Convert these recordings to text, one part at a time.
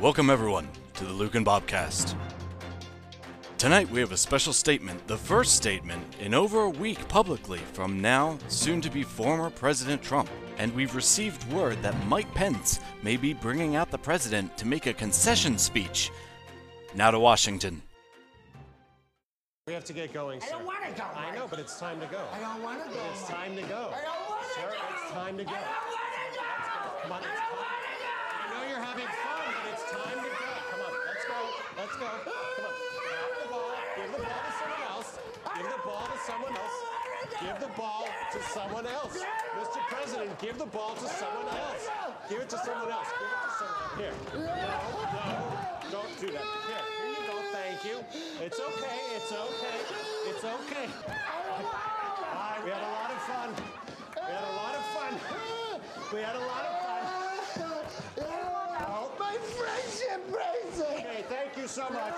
Welcome, everyone, to the Luke and Bobcast. Tonight, we have a special statement, the first statement in over a week publicly from now, soon to be former President Trump. And we've received word that Mike Pence may be bringing out the president to make a concession speech. Now to Washington. We have to get going, sir. I don't want to go. I know, but it's time to go. I don't want to go. It's time to go. I don't want to Sir, go. it's time to go. I don't want to go. Come on, I don't want to go. I know you're having fun, but it's time to go. Come on, let's go. Let's go. Come on. Drop the ball. Give the ball to someone else. Give the ball to someone else. Give the ball to someone else. Mr. President, give the ball to someone else. Give it to someone else. Give it to someone Here. No, no. Don't do that. Here. Here you go. Thank you. It's okay. It's okay. It's okay. All right, we had a lot of fun. We had a lot of fun. We had a lot of fun. Oh, My friendship breaks it. okay, thank you so much.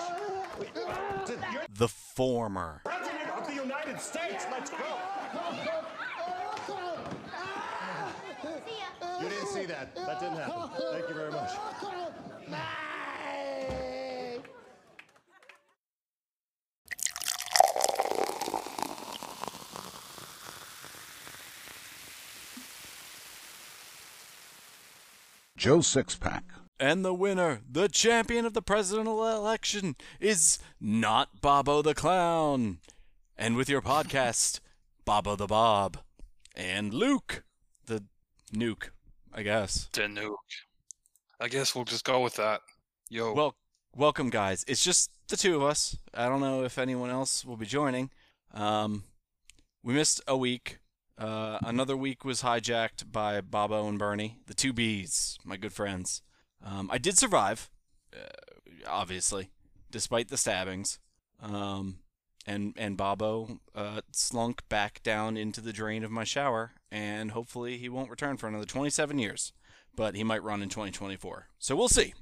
The former. president of the United States. Let's go. You didn't see that. That didn't happen. Thank you very much. Joe Sixpack. And the winner, the champion of the presidential election, is not Bobo the Clown. And with your podcast, Bobo the Bob. And Luke, the nuke, I guess. The nuke. I guess we'll just go with that. Yo. Well, welcome, guys. It's just the two of us. I don't know if anyone else will be joining. Um, we missed a week. Uh, another week was hijacked by Bobo and Bernie, the two Bs, my good friends. Um, I did survive, uh, obviously, despite the stabbings. Um, and and Bobo uh, slunk back down into the drain of my shower, and hopefully he won't return for another 27 years. But he might run in 2024. So we'll see.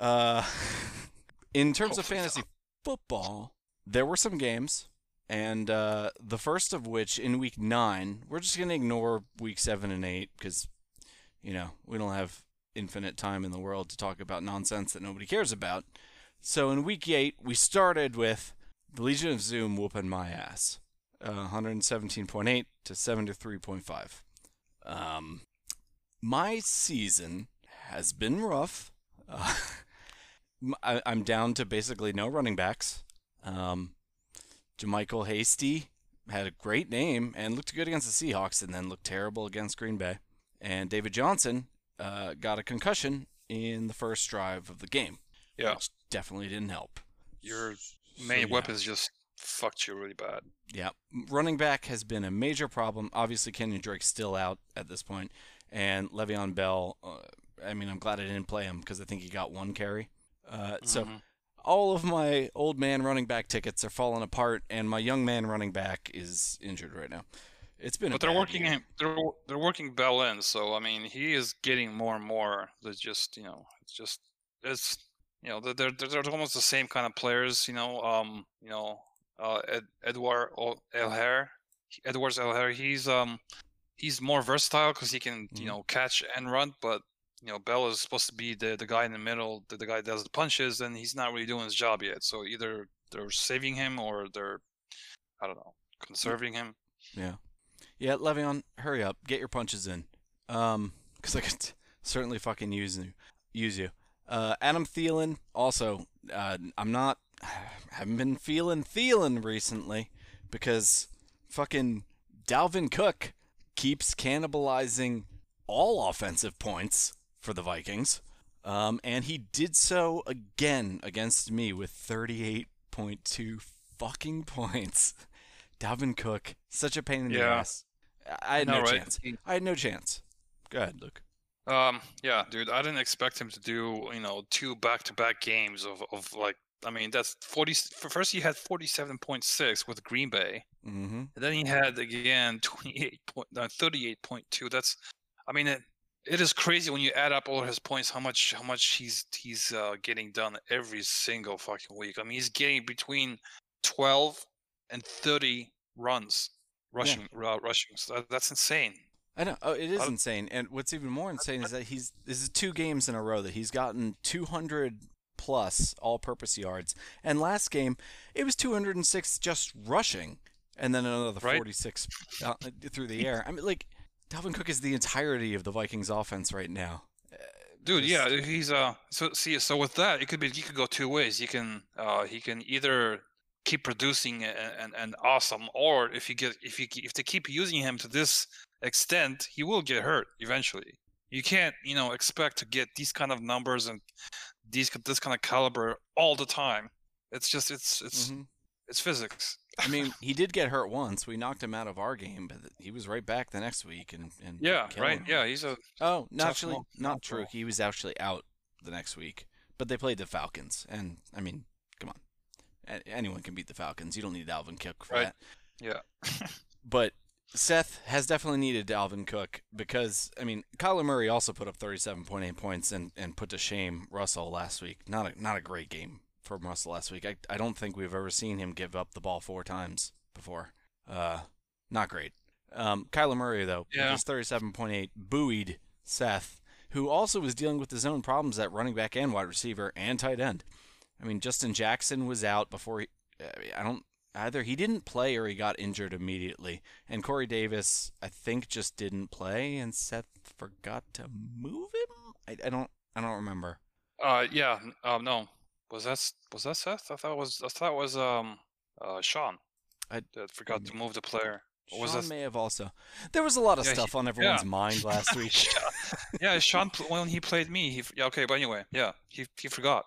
Uh, in terms of Hopefully fantasy football, there were some games, and uh, the first of which in week nine, we're just going to ignore week seven and eight because, you know, we don't have infinite time in the world to talk about nonsense that nobody cares about. So in week eight, we started with the Legion of Zoom whooping my ass. Uh, 117.8 to 73.5. Um, my season has been rough. Uh, I, I'm down to basically no running backs. Um, JaMycal Hasty had a great name and looked good against the Seahawks, and then looked terrible against Green Bay. And David Johnson uh, got a concussion in the first drive of the game, yeah. which definitely didn't help. Your So, main yeah. weapons just fucked you really bad. Yeah, running back has been a major problem. Obviously, Kenyon Drake's still out at this point, and Le'Veon Bell. Uh, I mean, I'm glad I didn't play him because I think he got one carry. Uh, So Mhm. all of my old man running back tickets are falling apart, and my young man running back is injured right now. It's been. a But they're working year. They're they're working Bell in. So I mean, he is getting more and more. There's just you know, it's just it's you know, they're they're, they're almost the same kind of players. You know, um, you know, uh, Ed, Edward Helaire, Edwards Helaire. He's um, he's more versatile because he can Mhm. you know catch and run. But you know, Bell is supposed to be the the guy in the middle, the, the guy that does the punches, and he's not really doing his job yet. So either they're saving him or they're, I don't know, conserving him. Yeah. Yeah, Le'Veon, hurry up, get your punches in. Um, because I could certainly fucking use you. Use you. Uh, Adam Thielen, also, uh, I'm not, haven't been feeling Thielen recently because fucking Dalvin Cook keeps cannibalizing all offensive points for the Vikings. Um, and he did so again against me with 38.2 fucking points. Dalvin Cook, such a pain in the Yeah. ass. I had know, no right? chance. I had no chance. Go ahead, Luke. Um, yeah, dude, I didn't expect him to do, you know, two back-to-back games of, of like, I mean, that's 40. f- First, he had 47.6 with Green Bay, Mm-hmm. and then he had again 28 point, uh, 38.2. That's, I mean, it, it is crazy when you add up all his points, how much, how much he's he's uh, getting done every single fucking week. I mean, he's getting between 12 and 30 runs rushing, uh, rushing. That, that's insane. I know. Oh, it is insane. And what's even more insane is that he's this is two games in a row that he's gotten 200 plus all-purpose yards. And last game, it was 206 just rushing, and then another Right. 46 uh, through the air. I mean, like Dalvin Cook is the entirety of the Vikings offense right now. Dude, Just- yeah, he's uh. So see, so with that, it could be he could go two ways. He can uh he can either keep producing and, and, and awesome, or if you get if you if they keep using him to this extent, he will get hurt eventually. You can't you know expect to get these kind of numbers and these this kind of caliber all the time. It's just it's it's Mhm. it's physics. I mean, he did get hurt once. We knocked him out of our game, but he was right back the next week and, and Yeah, right. them. Yeah, he's a Oh, no, Tough actually, not true. He was actually out the next week, but they played the Falcons, and I mean, come on, A- anyone can beat the Falcons. You don't need Dalvin Cook for Right. that. yeah. But Seth has definitely needed Dalvin Cook because I mean, Kyler Murray also put up 37.8 points and, and put to shame Russell last week. Not a not a great game from Russell last week. I I don't think we've ever seen him give up the ball four times before. Uh, not great. Um, Kyler Murray though, Yeah. with his 37.8 buoyed Seth, who also was dealing with his own problems at running back and wide receiver and tight end. I mean, Justin Jackson was out before he. I don't either. He didn't play or he got injured immediately. And Corey Davis, I think, just didn't play, and Seth forgot to move him. I, I don't. I don't remember. Uh, yeah. Um, no. Was that was that Seth? I thought it was I thought it was um uh Sean. I- that forgot to move the player. Or was Sean that? may have also. There was a lot of Yeah, he- stuff on everyone's yeah. mind last week. yeah, Sean when he played me. He yeah okay, but anyway, yeah, he he forgot.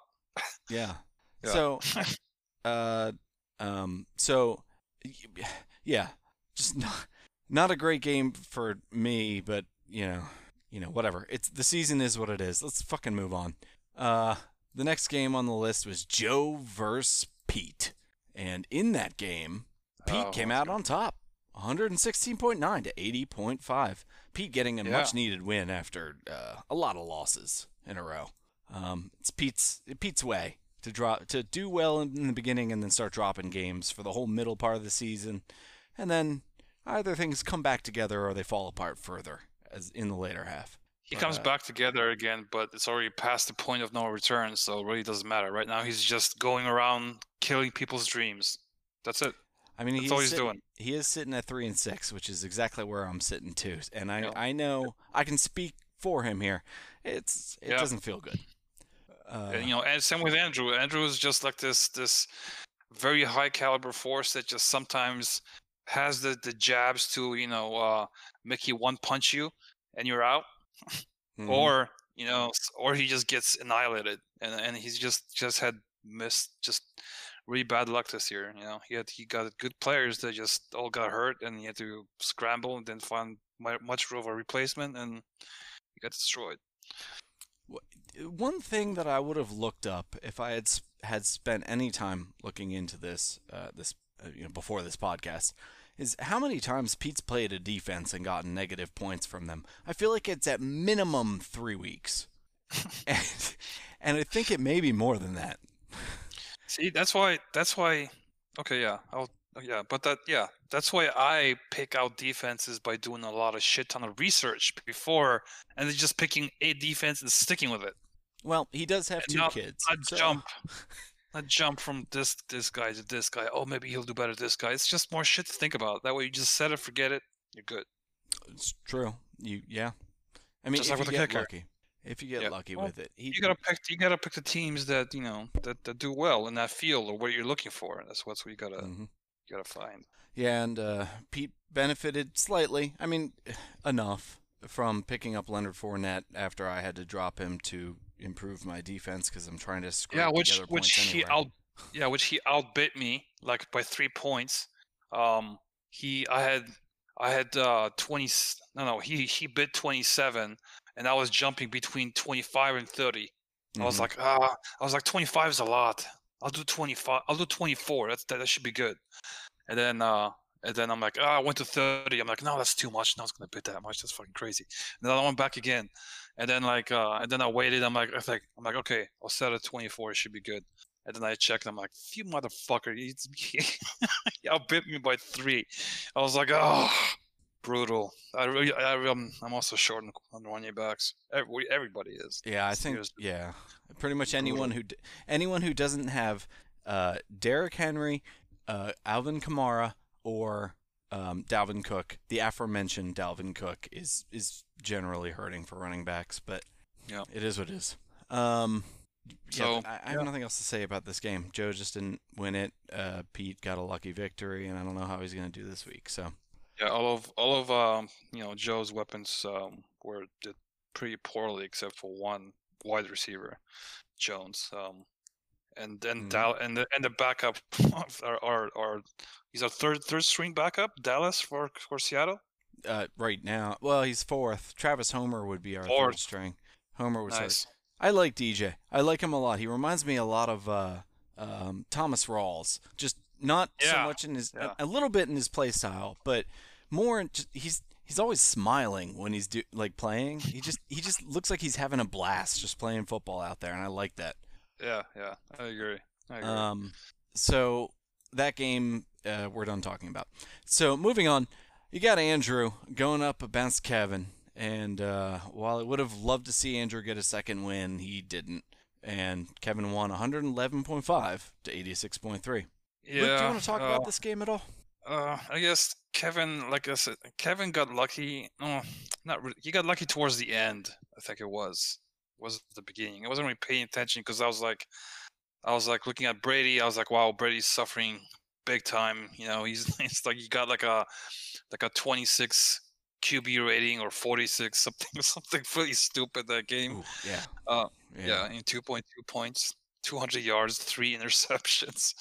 Yeah. Yeah. So, uh, um, so, yeah, just not, not a great game for me, but you know, you know, whatever. It's the season is what it is. Let's fucking move on. Uh, the next game on the list was Joe versus Pete, and in that game, Pete Oh, came out go. on top, 116.9 to 80.5. Pete getting a Yeah. much needed win after uh, a lot of losses in a row. Um, it's Pete's Pete's way to drop to do well in the beginning and then start dropping games for the whole middle part of the season, and then either things come back together or they fall apart further as in the later half. He comes Uh, back together again, but it's already past the point of no return, so it really doesn't matter. Right now, he's just going around killing people's dreams. That's it. I mean, That's he's all he's sitting- doing. He is sitting at three and six, which is exactly where I'm sitting too. And I Yeah. I know I can speak for him here. It's it Yeah. doesn't feel good. Uh, and you know, and same with Andrew. Andrew is just like this this very high caliber force that just sometimes has the the jabs to you know uh, make you one punch you and you're out, mhm. or you know, or he just gets annihilated, and and he's just just had missed just really bad luck this year. You know, he had he got good players that just all got hurt, and he had to scramble and then find mu- much of a replacement, and he got destroyed. One thing that I would have looked up if I had had spent any time looking into this uh, this uh, you know before this podcast is how many times Pete's played a defense and gotten negative points from them. I feel like it's at minimum three weeks, and and I think it may be more than that. See, that's why. That's why. Okay, yeah, I'll. Yeah, but that. Yeah, that's why I pick out defenses by doing a lot of shit ton of research before, and then just picking a defense and sticking with it. Well, he does have two not- kids. Not so- jump. Not jump from this this guy to this guy. Oh, maybe he'll do better. This guy. It's just more shit to think about. That way, you just set it, forget it. You're good. It's true. You yeah. I mean, Just if like you with the get kicker. lucky, if you get Yeah. lucky Well, with it, he, You gotta pick. You gotta pick the teams that you know that, that do well in that field or what you're looking for. That's what's what you gotta Mhm. you gotta find. Yeah, and uh, Pete benefited slightly. I mean, enough from picking up Leonard Fournette after I had to drop him to improve my defense because I'm trying to scrape Yeah, which together which points he anywhere. out yeah, which he outbid me like by three points. Um, he I had I had uh twenty no no he he bid twenty seven and I was jumping between twenty five and 30 I was Mhm. like ah I was like twenty five is a lot. I'll do twenty five. I'll do twenty four. That's that, that should be good. And then uh and then I'm like ah I went to thirty. I'm like no that's too much. No one's gonna bid that much. That's fucking crazy. And then I went back again. And then like uh and then I waited. I'm like I think I'm like okay I'll set at twenty four. It should be good. And then I checked. I'm like, "You motherfucker! Y'all outbid me by three. I was like, "Oh, brutal. I really, I, I'm, I'm also short on, on running backs. Every, everybody is. Yeah, I think Seriously. yeah, pretty much anyone who anyone who doesn't have uh, Derrick Henry, uh, Alvin Kamara, or um, Dalvin Cook, the aforementioned Dalvin Cook is is generally hurting for running backs, but Yeah. it is what it is. Um, yeah, So, I, I have yeah. nothing else to say about this game. Joe just didn't win it. Uh, Pete got a lucky victory, and I don't know how he's going to do this week. So Yeah, all of all of um, you know Joe's weapons um, were did pretty poorly except for one wide receiver, Jones. Um, and and Mhm. Dal- and the and the backup are are, are he's a third third string backup Dallas for for Seattle. uh, right now, well, he's fourth. Travis Homer would be our third string. Homer was Nice. I like DJ. I like him a lot. He reminds me a lot of uh, um, Thomas Rawls. Just not so much in his yeah. a, a little bit in his play style, but more just, he's he's always smiling when he's do, like playing. He just he just looks like he's having a blast just playing football out there, and I like that. Yeah, yeah, I agree. I agree. Um, so that game uh, we're done talking about. So moving on, you got Andrew going up against Kevin, and uh, while I would have loved to see Andrew get a second win, he didn't. And Kevin won 111.5 to 86.3. yeah. Luke, do you want to talk uh, about this game at all? Uh, I guess Kevin, like I said, Kevin got lucky. No, not really. He got lucky towards the end. I think it was was at the beginning. I wasn't really paying attention because I was like, I was like looking at Brady. I was like, wow, Brady's suffering big time. You know, he's it's like he got like a like a 26 QB rating or 46 something something really stupid that game. Ooh, yeah. Uh, Yeah, in 2.2 points, 200 yards, three interceptions,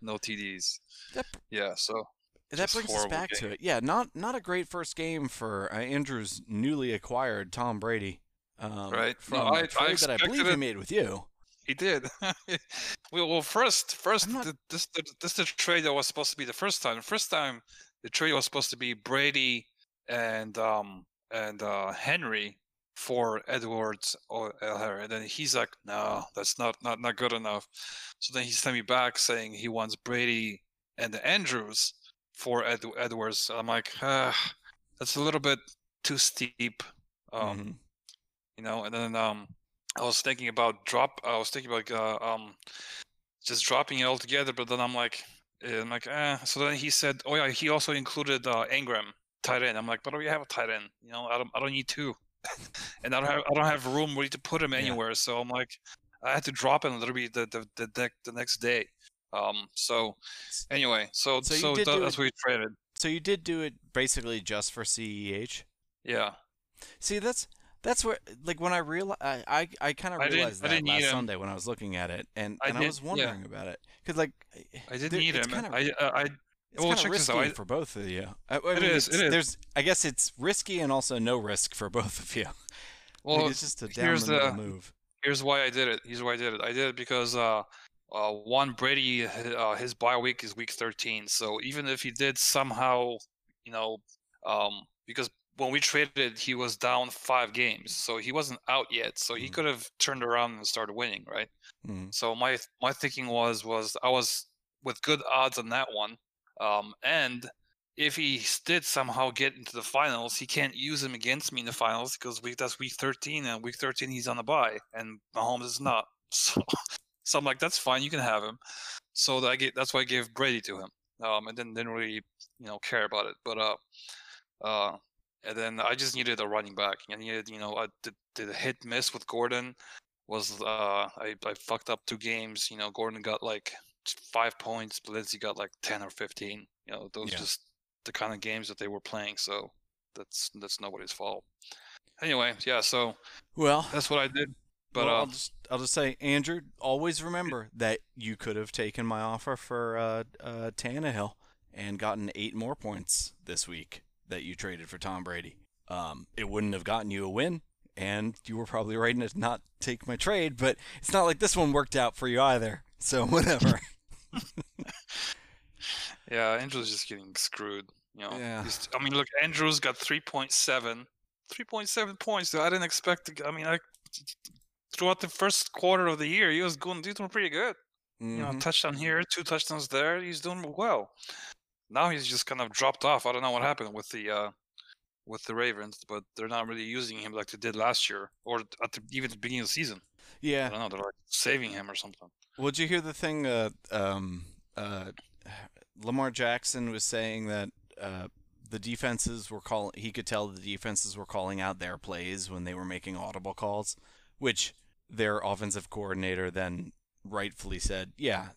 no TDs. That, Yeah, so that brings us back to it. Yeah, not not a great first game for uh, Andrew's newly acquired Tom Brady. Um, Right. No, From I- a I trade that I believe he made with you. He did. well, first, first, not- th- this this the trade that was supposed to be the first time. The first time, the trade was supposed to be Brady and um and uh Henry for Edwards or Helaire, and then he's like, no, that's not not not good enough. So then he sent me back saying he wants Brady and Andrews for Ed- Edwards. I'm like, ah, that's a little bit too steep. Um, Mhm. You know and then um i was thinking about drop i was thinking about uh, um just dropping it all together but then i'm like eh, i'm like eh. so then he said oh yeah he also included uh Ingram tight end i'm like but we have a tight end you know i don't i don't need two and i don't have i don't have room really to put him Yeah. anywhere so i'm like i had to drop him literally the the the, the, the next day um so anyway so So so, you did tha- do that's it- what we traded So you did do it basically just for CEH. yeah See, that's that's where like when I realized I I, I kind of realized that last. Sunday when I was looking at it, and I and I, did- was yeah. wondering about it because like i didn't need him Kind of, i uh, i it's well, kind of risky. I- for both of you. I, I it mean, is. It is. There's I guess it's risky and also no risk for both of you. well like, it's just a down here's the the- move. here's why I did it. Here's why I did it. I did it because uh, uh, one Brady, uh, his bye week is week 13. So even if he did somehow, you know, um, because when we traded, he was down five games, so he wasn't out yet. So he Mhm. could have turned around and started winning, right? Mhm. So my my thinking was was I was with good odds on that one, um, and if he did somehow get into the finals, he can't use him against me in the finals because week that's week 13, and week 13 he's on the bye, and Mahomes is not. So, so I'm like, that's fine, you can have him. So that I get, that's why I gave Brady to him, um, and then didn't really you know care about it. But uh, uh, and then I just needed a running back. I needed you know I did, did a hit miss with Gordon was uh I, I fucked up two games. You know, Gordon got like five points, Lindsay got like ten or fifteen. You know, those Yeah. just the kind of games that they were playing. So that's that's nobody's fault. Anyway, yeah. So Well, that's what I did. But well, uh, I'll just I'll just say, Andrew, always remember that you could have taken my offer for uh, uh, Tannehill and gotten eight more points this week that you traded for Tom Brady. Um, it wouldn't have gotten you a win, and you were probably right to not take my trade. But it's not like this one worked out for you either. So whatever. yeah, Andrew's just getting screwed. You know. Yeah. He's- I mean, look, Andrews got 3.7, 3.7 points. I didn't expect. To, I mean, I throughout the first quarter of the year, he was going, doing pretty good. you know, Mhm. touchdown here, two touchdowns there. He's doing well. Now he's just kind of dropped off. I don't know what happened with the uh, with the Ravens, but they're not really using him like they did last year or at the, even the beginning of the season. Yeah, I don't know. They're like saving him or something. Would you hear the thing? Uh, um, uh, Lamar Jackson was saying that uh, the defenses were calling. He could tell the defenses were calling out their plays when they were making audible calls, which their offensive coordinator then rightfully said, "Yeah,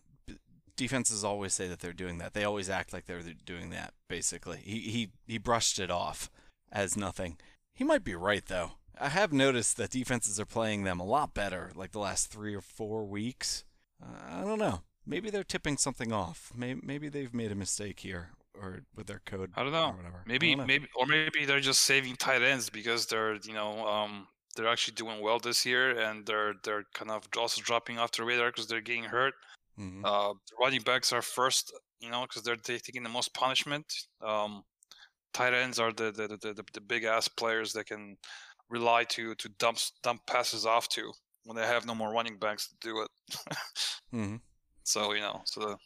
defenses always say that they're doing that. They always act like they're doing that." Basically, he he he brushed it off as nothing. He might be right though. I have noticed that defenses are playing them a lot better, like the last three or four weeks. Uh, I don't know. Maybe they're tipping something off. Maybe, maybe they've made a mistake here, or with their code. I don't know. Or whatever. Maybe know. maybe or maybe they're just saving tight ends because they're you know um they're actually doing well this year and they're they're kind of also dropping off the radar because they're getting hurt. Mhm. Uh, the running backs are first, you know, because they're taking the most punishment. Um, tight ends are the the, the, the, the big ass players that can rely to to dump dump passes off to when they have no more running backs to do it. Mhm. so you know, so the,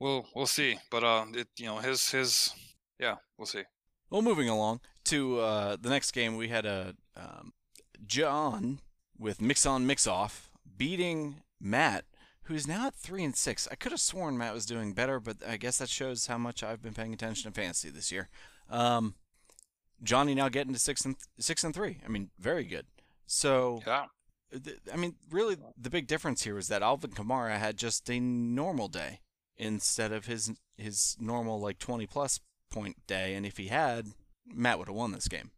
we'll we'll see. But uh, it you know his his yeah, we'll see. Well, moving along to uh, the next game, we had a um, John with Mix On Mix Off beating Matt, who's now at three and six. I could have sworn Matt was doing better, but I guess that shows how much I've been paying attention to fantasy this year. Um, Johnny now getting to six and six and three. I mean, very good. So Yeah. th- I mean, really, the big difference here was that Alvin Kamara had just a normal day instead of his his normal like 20 plus point day, and if he had, Matt would have won this game.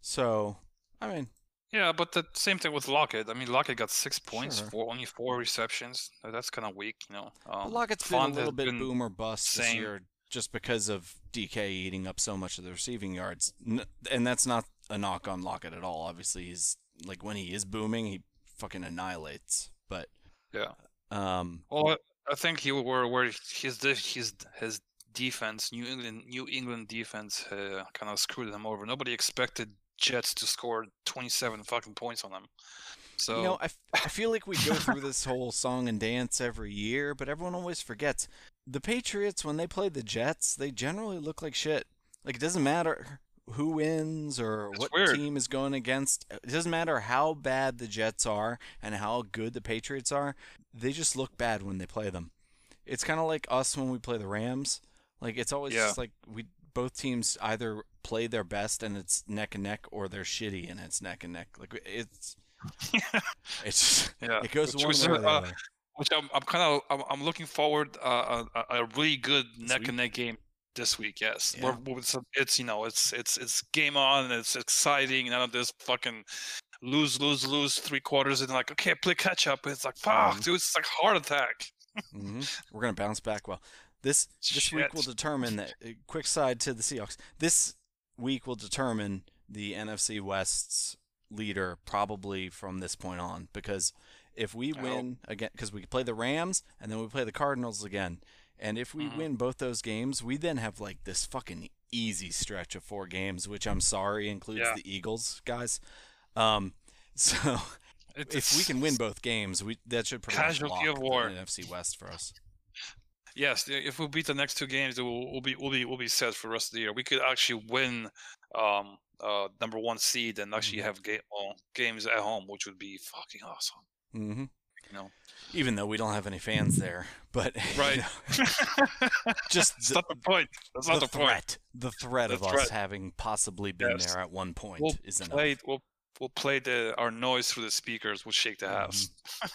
So, I mean, Yeah, but the same thing with Lockett. I mean, Lockett got six points Sure. for only four receptions. That's kind of weak, you know. Um, Lockett's been a little bit boom or bust this same. year just because of DK eating up so much of the receiving yards, and that's not a knock on Lockett at all. Obviously, he's like when he is booming, he fucking annihilates. But Yeah. um, Well, I- I think he were where his his his defense, New England New England defense, uh, kind of screwed them over. Nobody expected Jets to score 27 fucking points on them. So You know, I, f- I feel like we go through this whole song and dance every year, but everyone always forgets. The Patriots, when they play the Jets, they generally look like shit. Like, it doesn't matter who wins or what weird. team is going against. It doesn't matter how bad the Jets are and how good the Patriots are. They just look bad when they play them. It's kind of like us when we play the Rams. Like, it's always Yeah. just like we both teams either play their best and it's neck and neck, or they're shitty and it's neck and neck. Like, it's. It's yeah, it goes which one was, way uh, which I'm I'm kind of I'm, I'm looking forward uh, a, a really good This neck week? and neck game this week. Yes, Yeah. We're- we're- it's, you know it's it's it's game on and it's exciting. None of this fucking lose lose lose three quarters and like okay play catch up. It's like fuck, Mhm. dude, it's like heart attack. hmm We're gonna bounce back well. This this week will determine that. uh, Quick side to the Seahawks. This week will determine the NFC West's leader probably from this point on because if we I hope. win again, because we play the Rams and then we play the Cardinals again, and if we Mhm. win both those games, we then have like this fucking easy stretch of four games, which I'm sorry includes Yeah. the Eagles, guys. Um, so It's, if we can win both games, we that should pretty Casualty much lock of war. the NFC West for us. Yes, if we beat the next two games, it will we'll be we'll be we'll be set for the rest of the year. We could actually win um uh number one seed and actually Mhm. have game well, games at home, which would be fucking awesome. hmm You know, Even though we don't have any fans there, but you right? know, just That's the, not the point. That's not the the, point. threat, the threat The of us having possibly been Yes. there at one point We'll is enough. play we'll we'll play the our noise through the speakers. We'll shake the house.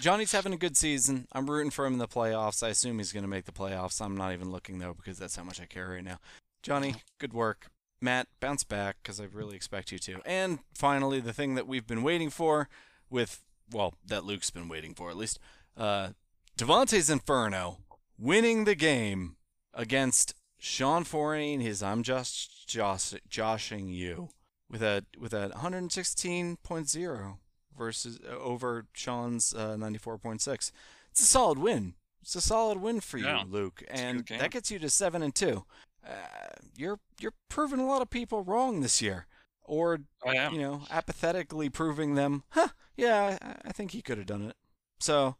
Johnny's having a good season. I'm rooting for him in the playoffs. I assume he's going to make the playoffs. I'm not even looking though because that's how much I care right now. Johnny, good work. Matt, bounce back because I really expect you to. And finally, the thing that we've been waiting for, with well, that Luke's been waiting for at least, uh, Davante's Inferno winning the game against Sean Fournier and his "I'm just josh- joshing you" with a with a 116.0 versus uh, over Sean's uh, 94.6. It's a solid win. It's a solid win for you, Yeah, Luke, and that gets you to seven and two. Uh, you're you're proving a lot of people wrong this year, or you know, apathetically proving them, huh? Yeah, I, I think he could have done it. So,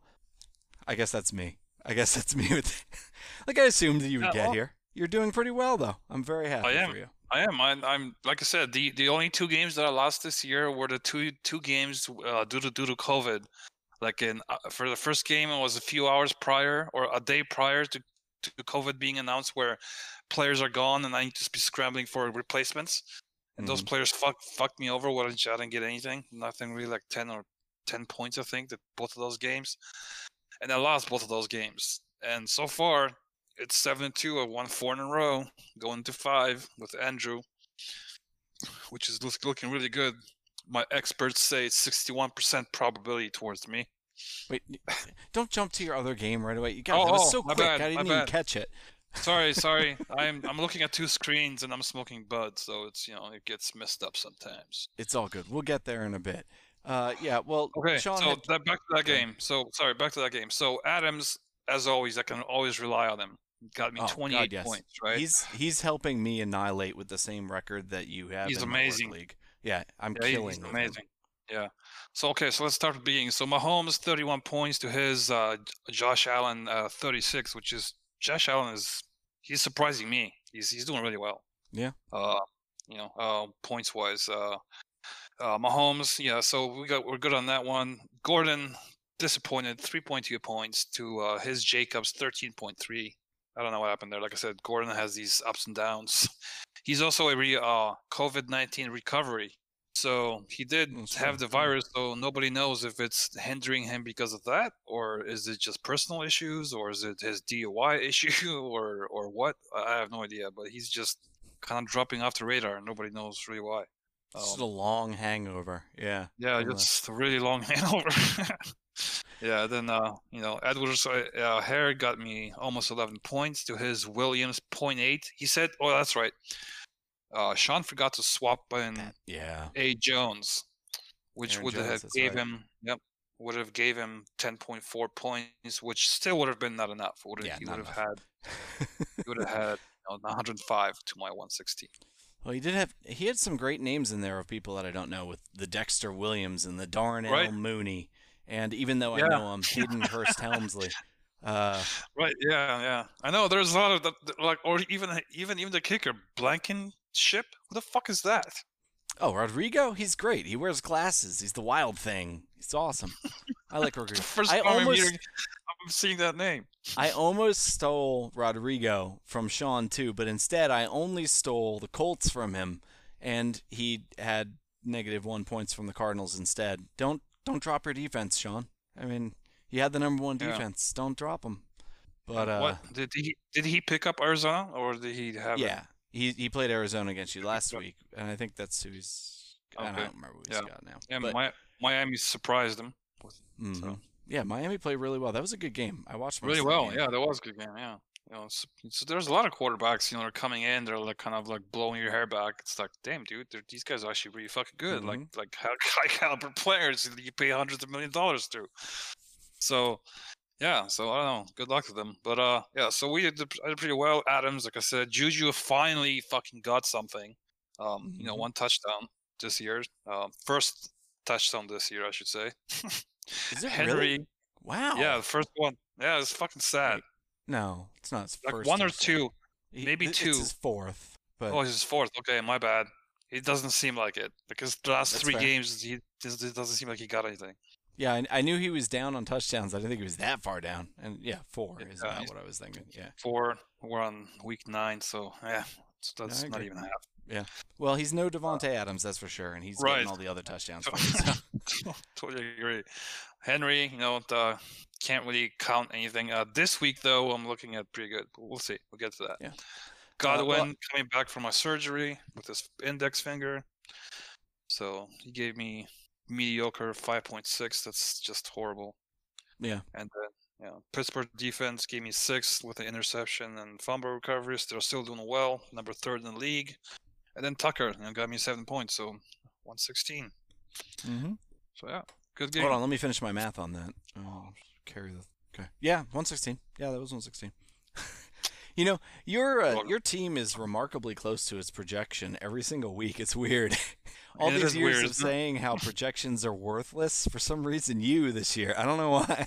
I guess that's me. I guess that's me with. like I assumed that you would Yeah, get well- here. You're doing pretty well though. I'm very happy for you. I am. I, I'm like I said. The the only two games that I lost this year were the two two games uh, due to due to COVID. Like in uh, for the first game, it was a few hours prior or a day prior to, to COVID being announced, where players are gone and I need to be scrambling for replacements. And those Mhm. players fuck fucked me over. What I didn't get anything. Nothing really. Like ten or ten points, I think, that both of those games. And I lost both of those games. And so far, it's seven and two. I won four in a row, going to five with Andrew, which is looking really good. My experts say it's sixty-one percent probability towards me. Wait, don't jump to your other game right away. You got Oh, that was oh, so quick. bad, I didn't even catch it. Sorry, sorry. I'm I'm looking at two screens and I'm smoking bud, so it's you know it gets messed up sometimes. It's all good. We'll get there in a bit. Uh, yeah. Well, Okay, Sean so had- that, back to that game. So sorry, back to that game. So Adams, as always, I can always rely on him. Got me Oh, God, 28 yes. points, right? He's he's helping me annihilate with the same record that you have. He's amazing. league. Yeah, I'm Yeah, killing. he's with him. amazing. Yeah. So okay, so let's start with beginning. So Mahomes 31 points to his uh, Josh Allen uh, 36, which is Josh Allen is he's surprising me. He's he's doing really well. Yeah. Uh, you know, uh, points wise, uh, uh, Mahomes. Yeah. So we got we're good on that one. Gordon disappointed 3.2 points to uh, his Jacobs 13.3. I don't know what happened there. Like I said, Gordon has these ups and downs. He's also a re, uh, COVID 19 recovery. So he did That's have right, the virus, so nobody knows if it's hindering him because of that, or is it just personal issues, or is it his DUI issue, or or what? I have no idea. But he's just kind of dropping off the radar. and Nobody knows really why. Just Um, a long hangover. Yeah. yeah, just a really long hangover. Yeah, then uh, you know, Edwards uh, uh, Hare got me almost 11 points to his Williams 0.8. He said, "Oh, that's right." Uh, Sean forgot to swap in Yeah. A Jones, which Aaron would Jones, have gave right. him, yep, would have gave him 10.4 points, which still would have been not enough. Would Yeah, he would have had, he would have had you know, 105 to my 116. Well, he did have he had some great names in there of people that I don't know, with the Dexter Williams and the Darnell Right. Mooney, and even though Yeah. I know him, Hayden Hurst Helmsley. Uh, Right? Yeah, yeah. I know. There's a lot of the, the- like, or even even even the kicker Blankenship. Who the fuck is that? oh, Rodrigo, he's great. He wears glasses. He's the wild thing. He's awesome. I like Rodrigo. First I time I'm almost hearing, I'm seeing that name. I almost stole Rodrigo from Sean too, but instead I only stole the Colts from him, and he had negative one points from the Cardinals instead. Don't don't drop your defense, Sean. I mean, you had the number one Yeah. defense. Don't drop them. But uh, what did he did he pick up Arizona or did he have? it? yeah, he he played Arizona against you last week, and I think that's who he's. I don't remember who he's Yeah. got now. Yeah, but, Mi- Miami surprised him. mhm. so. Yeah, Miami played really well. That was a good game. I watched most Really of well, game. yeah, that was a good game. Yeah, you know, so, so there's a lot of quarterbacks, you know, they're coming in, they're like kind of like blowing your hair back. It's like, damn, dude, these guys are actually really fucking good. Like, Mm-hmm. like high high caliber players that you pay hundreds of million dollars to. So, yeah, so I don't know. Good luck to them. But uh, yeah, so we did, I did pretty well. Adams, like I said, Juju finally fucking got something. Um, you know, Mhm. one touchdown this year. Um, first touchdown this year, I should say. Is it Henry, really? Wow. yeah, the first one. Yeah, it's fucking sad. No, it's not his Like first. one or two. He- maybe two. It's his fourth, but Oh, he's his fourth. Okay, my bad. It doesn't seem like it because the last That's three fair. games he it doesn't seem like he got anything. yeah, I, I knew he was down on touchdowns. I didn't think he was that far down. And yeah, four Yeah, is about what I was thinking. Yeah. Four. We're on week nine, so yeah, so that's I not even half. Yeah. Well, he's no Davante Adams, that's for sure, and he's Right. getting all the other touchdowns. So. totally agree. Henry, you know, the, can't really count anything. Uh, this week though, I'm looking at pretty good. We'll see. We'll get to that. Yeah. Godwin well- coming back from my surgery with his index finger. So he gave me mediocre 5.6. That's just horrible. Yeah. And then, you know, Pittsburgh defense gave me six with the interception and fumble recoveries. They're still doing well, number third in the league. And then Tucker, you know, got me seven points, so 116. Mhm. So yeah, good game. Hold on, let me finish my math on that. Oh, carry the. Okay. Yeah, 116. Yeah, that was 116. you know, your uh, your team is remarkably close to its projection every single week. It's weird. All It these years weird, of saying how projections are worthless, for some reason, you this year. I don't know why.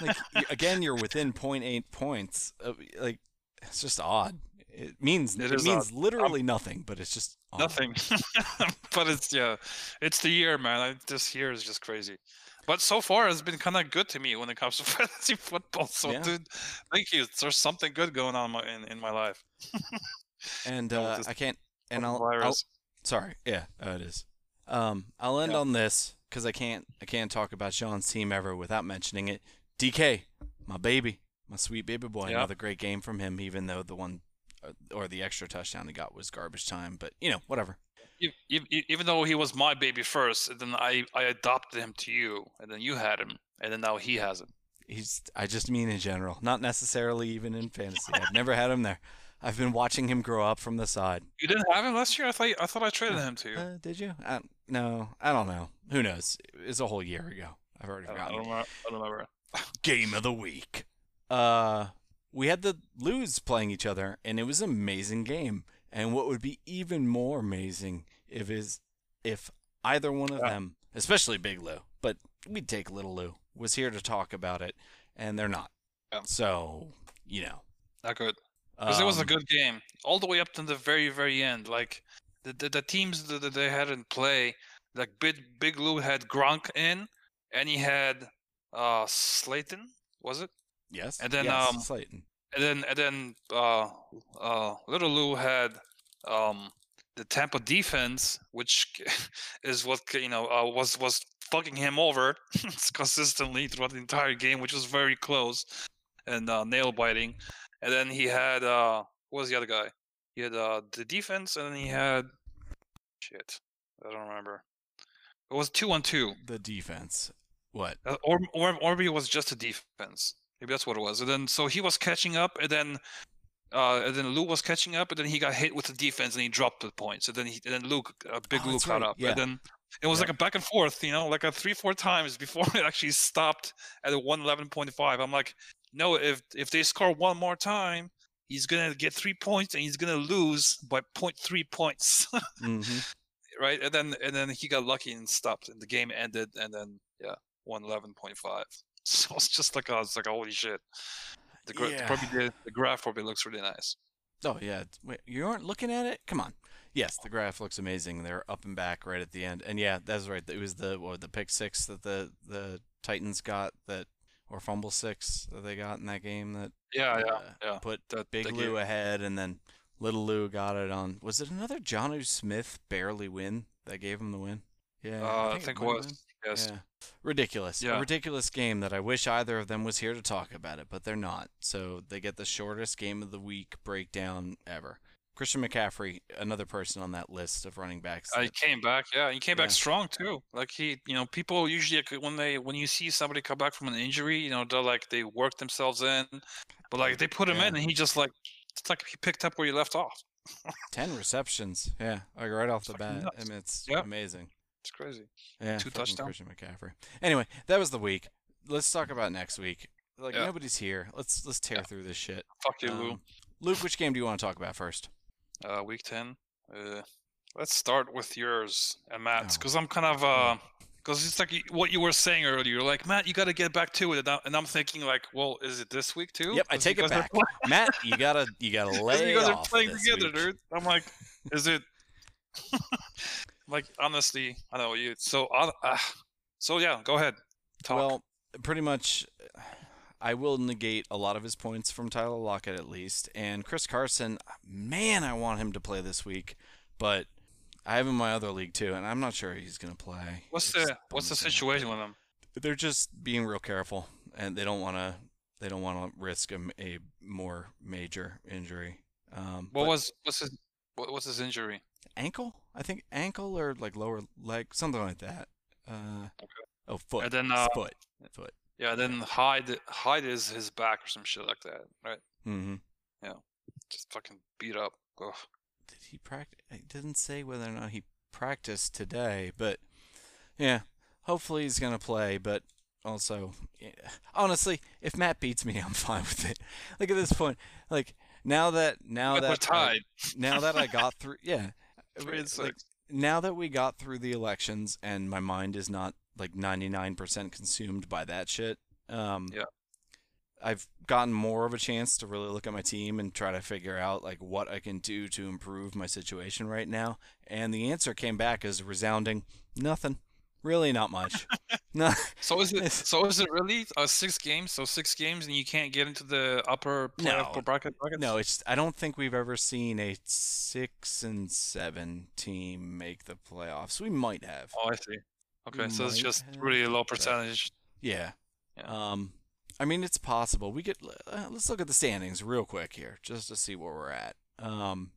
like, again, you're within 0.8 points. Like, it's just odd. It means It it, means literally nothing, but it's just awesome. Nothing. but it's yeah, it's the year, man. I, this year is just crazy. But so far, it's been kind of good to me when it comes to fantasy football. So, Yeah. dude, thank you. There's something good going on in my, in, my life. And uh, I can't. And I'll, I'll sorry. Yeah, it is. Um, I'll end Yeah. on this because I can't. I can't talk about Sean's team ever without mentioning it. DK, my baby, my sweet baby boy. Yeah. Another great game from him, even though the one or the extra touchdown he got was garbage time. But you know, whatever. Even though he was my baby first, and then I, I adopted him to you, and then you had him, and then now he has him. He's. I just mean in general, not necessarily even in fantasy. I've never had him there. I've been watching him grow up from the side. You didn't have him last year. I thought I thought I traded him to you. Uh, did you? I, no, I don't know. Who knows? It's a whole year ago. I've already don't, I forgotten. don't. I don't remember. Game of the week. Uh, we had the Lose playing each other, and it was an amazing game. And what would be even more amazing if is if either one of Yeah. them, especially Big Lou, but we'd take Little Lou, was here to talk about it, and they're not. Yeah. So you know, Not good. Because it was a um, good game, all the way up to the very, very end. Like the the, the teams that, that they had in play, like Big Big Lou had Gronk in, and he had uh Slayton, was it? Yes, and then, yes, um, Slayton. And then and then uh uh Little Lou had um the Tampa defense, which is what you know uh, was was fucking him over consistently throughout the entire game, which was very close and uh, nail biting. And then he had uh, what was the other guy? He had uh, the defense, and then he had shit. I don't remember. It was two on two. The defense. What? Uh, or or or maybe it was just a defense. Maybe that's what it was. And then so he was catching up, and then uh, and then Lou was catching up, and then he got hit with the defense, and he dropped the points. And then he, and then Luke, uh, big Oh, Lou that's caught right, up, yeah. and then it was Yeah. like a back and forth, you know, like a three four times before it actually stopped at a one eleven point five. I'm like, no, if if they score one more time, he's gonna get three points, and he's gonna lose by 0.3 points. hmm right? And then and then he got lucky and stopped, and the game ended, and then yeah, one eleven point five. So it's just like, oh, it's like holy shit. The, gra- Yeah. probably the, the graph probably looks really nice. Oh yeah. Wait, you aren't looking at it? Come on. Yes, the graph looks amazing. They're up and back right at the end, and yeah, that's right. It was the what, the pick six that the the Titans got that, or fumble six that they got in that game that Yeah, yeah, uh, yeah. put That, Big that Lou game. ahead, and then Little Lou got it on. Was it another Jonnu Smith barely win that gave him the win? Yeah, Uh, I think it might have was. Yes. yeah. Ridiculous. A Yeah. ridiculous game that I wish either of them was here to talk about it, but they're not. So they get the shortest game of the week breakdown ever. Christian McCaffrey, another person on that list of running backs. Uh, he came back, yeah. He came back strong too. Like he, you know, people usually when they when you see somebody come back from an injury, you know, they're like they work themselves in, but like they put him Yeah. in, and he just like it's like he picked up where you left off. Ten receptions. Yeah, like right off the bat. nuts. I mean, it's Yep. amazing. It's crazy. Yeah, Two touchdowns. Christian McCaffrey. Anyway, that was the week. Let's talk about next week. Like Yeah. nobody's here. Let's let's tear through this shit. Fuck you, Lou. Um, Luke, which game do you want to talk about first? uh, week 10. Uh, let's start with yours and Matt's Oh. because I'm kind of uh, because it's like what you were saying earlier. You're like Matt, you got to get back to it, and I'm, thinking like, well, is it this week too? Yep, I take it back. Matt, you gotta you gotta lay you guys are playing together, week. dude. I'm like, is it? like honestly, I know you. So uh, so yeah, go ahead. Talk. Well, pretty much, I will negate a lot of his points from Tyler Lockett at least, and Chris Carson. Man, I want him to play this week, but I have him in my other league too, and I'm not sure he's gonna play. what's the what's the bums me out. situation with him? They're just being real careful, and they don't want to. They don't want to risk a more major injury. Um, What but was what's his what, what's his injury? Ankle? I think ankle or like lower leg, something like that. Uh, Oh, foot. And then, uh, foot. Foot. Yeah, then Hyde Hyde is his back or some shit like that, right? Mm-hmm. Yeah, just fucking beat up. Ugh. Did he practice? It didn't say whether or not he practiced today, but yeah, hopefully he's gonna play. But also, yeah, honestly, if Matt beats me, I'm fine with it. Like at this point, like now that now But that I- now that I got through, yeah, And like, now that we got through the elections and my mind is not like 99% consumed by that shit. Um, Yeah. I've gotten more of a chance to really look at my team and try to figure out like what I can do to improve my situation right now. And the answer came back as resounding nothing. Really not much. no. So is it? It's- So is it really uh, six games? So six games, and you can't get into the upper playoff No. bracket? brackets? No, it's I don't think we've ever seen a 6 and 7 team make the playoffs. We might have. Oh, I see. Okay, so it's just have, really a low but- percentage. Yeah. Yeah. Um, I mean, it's possible. We could uh, let's look at the standings real quick here, just to see where we're at. Um,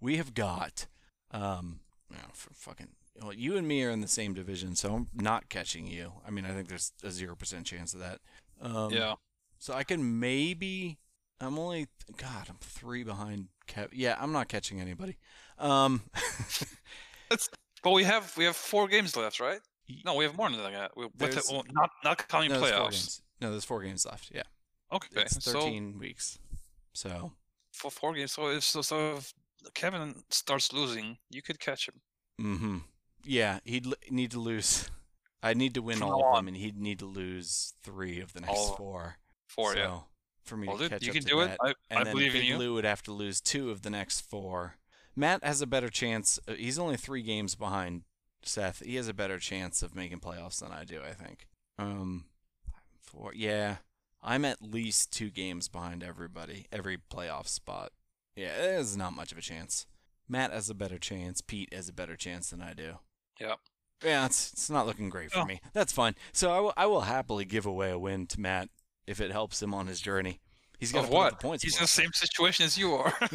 we have got um, you know, for fucking. Well, you and me are in the same division, so I'm not catching you. I mean, I think there's a zero percent chance of that. Um, yeah. So I can maybe. I'm only. God, I'm three behind. Kev. Yeah, I'm not catching anybody. Um. But we have we have four games left, right? No, we have more than that. We, with There's- well, not not counting no, playoffs. No, there's four games left. Yeah, Okay, it's so 13 weeks. So for four games. So if so, so if Kevin starts losing, you could catch him. Mm-hmm. Yeah, he'd l- need to lose. I need to win From all of them, and he'd need to lose three of the next All- four. Four, so, yeah. For me Well, to dude, catch you up can to do that. it. I, and I then believe Big in you. Lou would have to lose two of the next four. Matt has a better chance. uh, He's only three games behind Seth. He has a better chance of making playoffs than I do. I think. Um, four. Yeah, I'm at least two games behind everybody. Every playoff spot. Yeah, there's not much of a chance. Matt has a better chance. Pete has a better chance than I do. Yep. Yeah, it's it's not looking great for Oh. me. That's fine. So I will, I will happily give away a win to Matt if it helps him on his journey. He's got Of to put up what? the points. He's in the same situation as you are.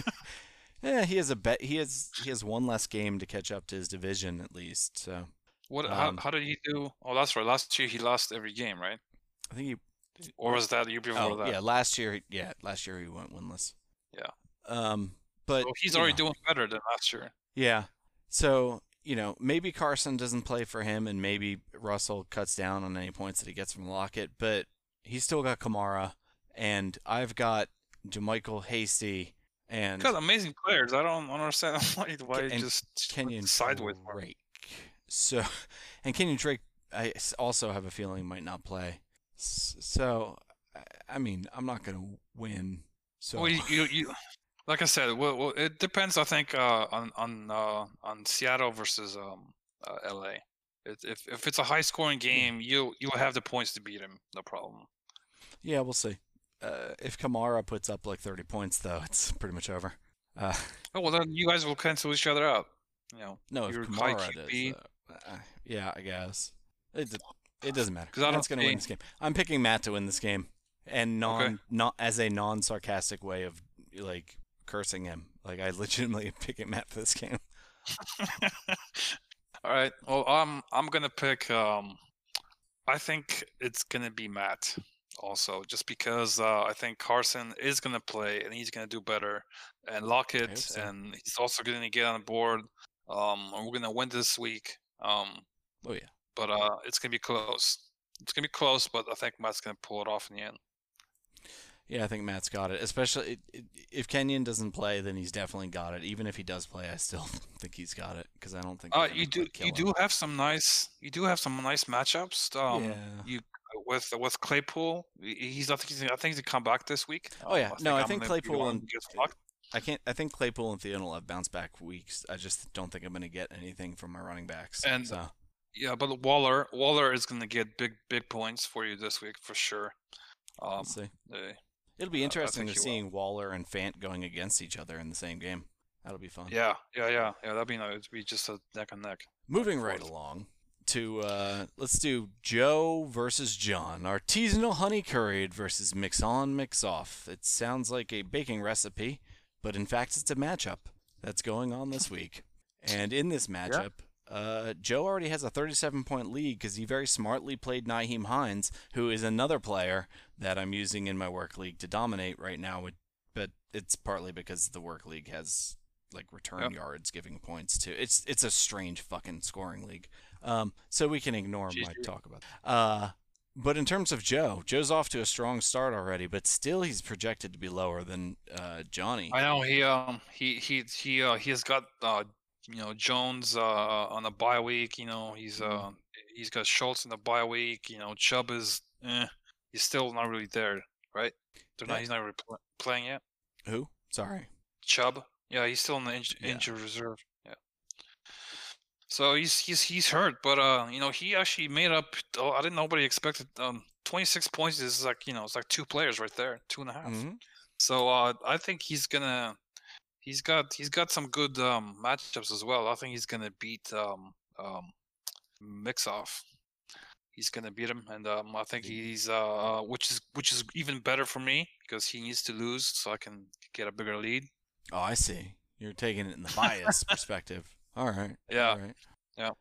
Yeah, he has a bet. He has he has one less game to catch up to his division at least. So what? Um, how, how did he do? Oh, that's right. Last year he lost every game, right? I think he. Or was that the year before Oh that? yeah, last year. Yeah, last year he went winless. Yeah. Um, but So he's already know, doing better than last year. Yeah. So, you know, maybe Carson doesn't play for him and maybe Russell cuts down on any points that he gets from Lockett, but he's still got Kamara and I've got JaMycal Hasty and Got amazing players. I don't understand why why and just Kenyon sideways. Drake. So, and Kenyon Drake, I also have a feeling might not play. So, I- I mean, I'm not going to win. So, Well, you, you, you, like I said, well, well it depends. I think uh, on on uh, on Seattle versus um, uh, LA. It, if if it's a high scoring game, you you'll have the points to beat him. No problem. yeah, we'll see. Uh, if Kamara puts up like 30 points, though, it's pretty much over. Uh, Oh well, then you guys will cancel each other out. You know. No, if Kamara does. Uh, yeah, I guess. It, it doesn't matter. 'Cause I Matt's don't going to win this game. I'm picking Matt to win this game, and non Okay. not as a non sarcastic way of like cursing him. Like I legitimately am picking Matt for this game. All right. Well, um, I'm gonna pick. Um, I think it's gonna be Matt. Also, just because uh, I think Carson is gonna play and he's gonna do better, and Lockett, so. and he's also gonna get on board. Um, and we're gonna win this week. Um, Oh yeah. but uh, it's gonna be close. It's gonna be close, but I think Matt's gonna pull it off in the end. Yeah, I think Matt's got it. Especially i- i- if Kenyon doesn't play, then he's definitely got it. Even if he does play, I still think he's got it because I don't think. Uh, you do you him. do have some nice you do have some nice matchups. Um, yeah. you with with Claypool, he's I think he's, I think he's come back this week. Oh, yeah. No, I think gonna be Claypool and-. I can't. I think Claypool and Theon will have bounce back weeks. I just don't think I'm going to get anything from my running backs. And- so Yeah, but Waller Waller is gonna get big big points for you this week for sure. Um, see. eh, It'll be interesting think to seeing Waller and Fant going against each other in the same game. That'll be fun. yeah, yeah, yeah, yeah. That'd be nice. It'd be just a neck and neck. Moving right along to uh, let's do Joe versus John. Artisanal honey curried versus mix on mix off. It sounds like a baking recipe, but in fact it's a matchup that's going on this week. And in this matchup, uh, Joe already has a 37 point lead because he very smartly played Nyheim Hines, who is another player that I'm using in my work league to dominate right now. But it's partly because the work league has like return Yep. yards giving points to. It's it's a strange fucking scoring league. Um, so we can ignore my talk about. That. Uh, but in terms of Joe, Joe's off to a strong start already, but still he's projected to be lower than uh, Johnny. I know he um he he he uh he has got uh you know Jones uh on a bye week. You know he's uh he's got Schultz in the bye week. You know Chubb is eh, he's still not really there. right? They're Yeah. not. He's not really pl- playing yet. Who? Sorry. Chubb. Yeah, he's still in the inj- Yeah. injured reserve. Yeah. So he's he's he's hurt, but uh, you know, he actually made up. Oh, I didn't. Nobody expected. Um, 26 points is like you know, it's like two players right there, two and a half. Mhm. So uh, I think he's gonna. He's got he's got some good um matchups as well. I think he's gonna beat um um Mixoff. He's gonna beat him, and um, I think he's uh, uh, which is which is even better for me because he needs to lose so I can get a bigger lead. Oh, I see. You're taking it in the bias perspective. All right. Yeah. All right.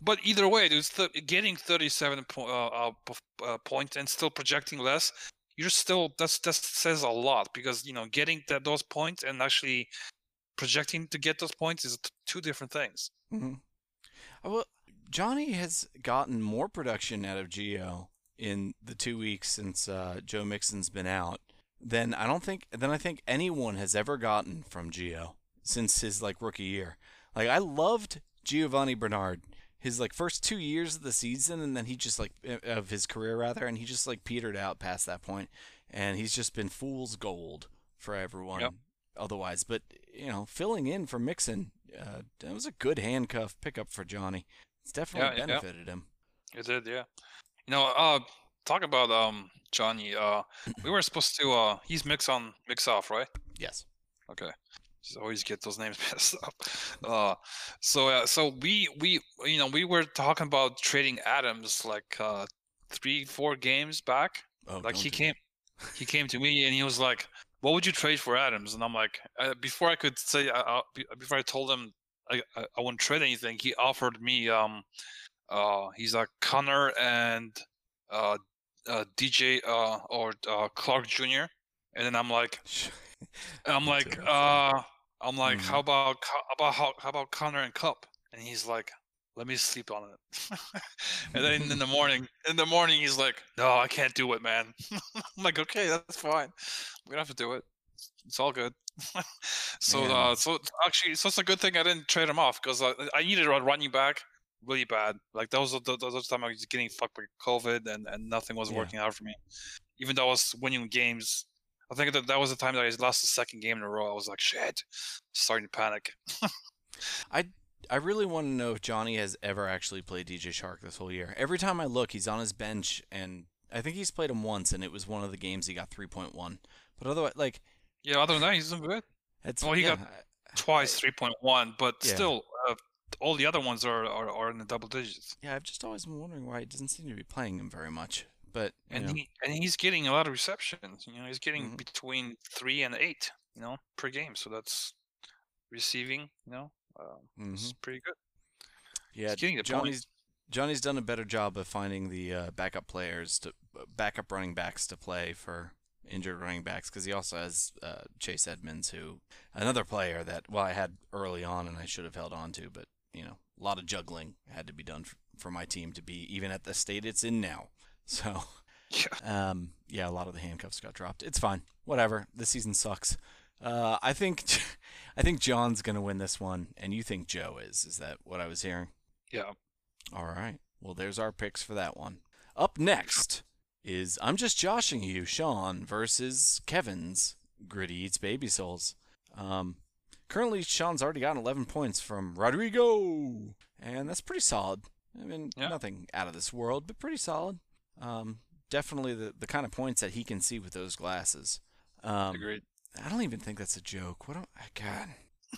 But either way, dude, th- getting 37 po- uh, uh, uh, points and still projecting less, you're still that's that says a lot because you know getting that those points and actually projecting to get those points is t- two different things. hmm Well, Johnny has gotten more production out of Geo in the two weeks since uh, Joe Mixon's been out than I don't think than I think anyone has ever gotten from Geo since his like rookie year. Like I loved Giovani Bernard his like first two years of the season, and then he just like of his career rather, and he just like petered out past that point, and he's just been fool's gold for everyone. Yep. Otherwise, but you know, filling in for Mixon, uh, that was a good handcuff pickup for Johnny. It's definitely Yeah, yeah. benefited him. It did, yeah. You know, uh, talk about um Johnny. Uh, we were supposed to. Uh, he's mix on mix off, right? Yes. Okay. Just always get those names messed up. Uh, so uh, so we we you know we were talking about trading Adams like uh three four games back. Oh, Like he came he came to me and he was like, "What would you trade for Adams?" And I'm like, uh, before I could say, uh, uh, be- before I told him I, I I wouldn't trade anything, he offered me um uh he's like Connor and uh, uh DJ uh or uh, Chark Jr. And then I'm like, I'm like, uh, I'm like, Mhm. how about how about how, how about Connor and Kupp? And he's like, let me sleep on it. and then in the morning, in the morning, he's like, no, I can't do it, man. I'm like, okay, that's fine. We don't have to do it. It's all good. so, uh, so actually, so it's a good thing I didn't trade him off because I, I needed a running back really bad. Like that was the, the, the time I was getting fucked by COVID and, and nothing was Yeah. working out for me. Even though I was winning games, I think that that was the time that I lost the second game in a row. I was like, shit, starting to panic. I I really want to know if Johnny has ever actually played DJ Chark this whole year. Every time I look, he's on his bench, and I think he's played him once, and it was one of the games he got 3.1. But otherwise, like, Yeah, other than that, he's doing good. it's Well, he yeah, got Twice 3.1, but Yeah. still, uh, all the other ones are, are, are in the double digits. yeah. I've just always been wondering why he doesn't seem to be playing him very much. But And know, he and he's getting a lot of receptions. You know, he's getting Mhm. between three and eight. You know, per game. So that's receiving. You know, um, it's mhm. pretty good. yeah, Johnny's Johnny's done a better job of finding the uh, backup players to uh, backup running backs to play for injured running backs because he also has uh, Chase Edmonds, who another player that well I had early on and I should have held on to, but you know a lot of juggling had to be done for, for my team to be even at the state it's in now. So Yeah. um, yeah, a lot of the handcuffs got dropped. It's fine, whatever. The season sucks. Uh, I think I think John's gonna win this one, and you think Joe is. Is that what I was hearing? Yeah. All right. Well, there's our picks for that one. Up next is I'm just joshing you, Sean versus Kevin's Gritty Eats Baby Souls. Um, currently, Sean's already gotten 11 points from Rodrigo, and that's pretty solid. I mean, Yeah. nothing out of this world, but pretty solid. Um, definitely the, the kind of points that he can see with those glasses. Um, Agreed. I don't even think that's a joke. What? Am, I? God,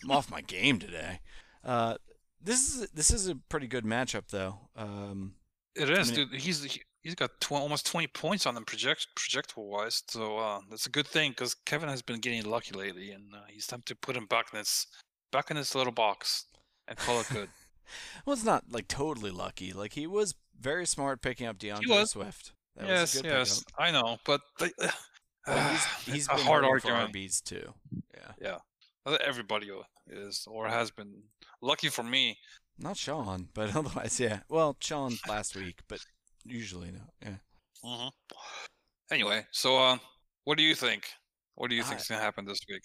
I'm off my game today. Uh, this is this is a pretty good matchup though. Um, It is, mean, dude. He's he, he's got tw- almost 20 points on them project projectable wise. So uh, that's a good thing because Kevin has been getting lucky lately, and uh, he's time to put him back in his back in his little box and call it good. well, it's not like totally lucky. Like he was very smart picking up D'Andre. Swift. That yes, was a good yes, pickup. I know, but like, Well, he's he's a been hard hurting for argument. RBs too. Yeah, yeah. Everybody is or has been. Lucky for me, not Sean, but otherwise, yeah. Well, Sean last week, but usually not. Yeah. hmm Anyway, so uh, what do you think? What do you I- think's gonna happen this week?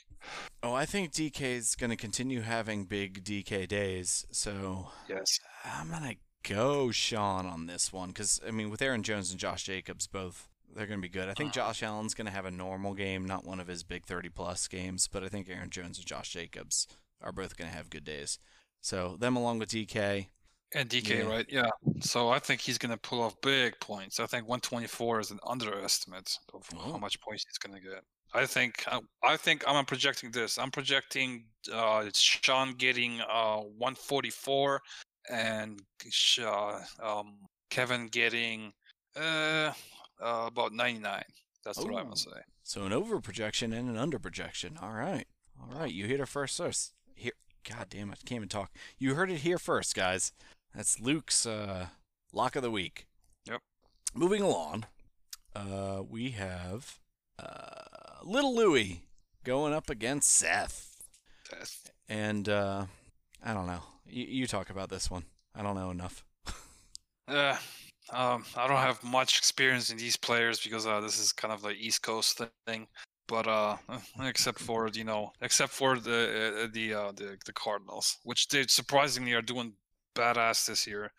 Oh, I think DK is going to continue having big DK days. So Yes. I'm gonna go Sean on this one because I mean, with Aaron Jones and Josh Jacobs both they're going to be good. I think Uh-huh. Josh Allen's going to have a normal game, not one of his big 30 plus games, but I think Aaron Jones and Josh Jacobs are both going to have good days. So them along with DK. And DK, Yeah. right? Yeah. So I think he's gonna pull off big points. I think 124 is an underestimate of Oh. how much points he's gonna get. I think I, I think I'm projecting this. I'm projecting uh, it's Sean getting uh 144 and uh, um Kevin getting uh, uh about 99. That's what I'm gonna say. So an over projection and an under projection. All right. All right. You hit it first. Source. Here. God damn it. Can't even talk. You heard it here first, guys. That's Luke's uh, lock of the week. Yep. Moving along, uh, we have uh, Little Louie going up against Seth. That's- And uh, I don't know. You, you talk about this one. I don't know enough. Uh, um, I don't have much experience in these players because uh, this is kind of the East Coast thing. But uh, except for you know, except for the uh, the uh, the the Cardinals, which they surprisingly are doing badass this year,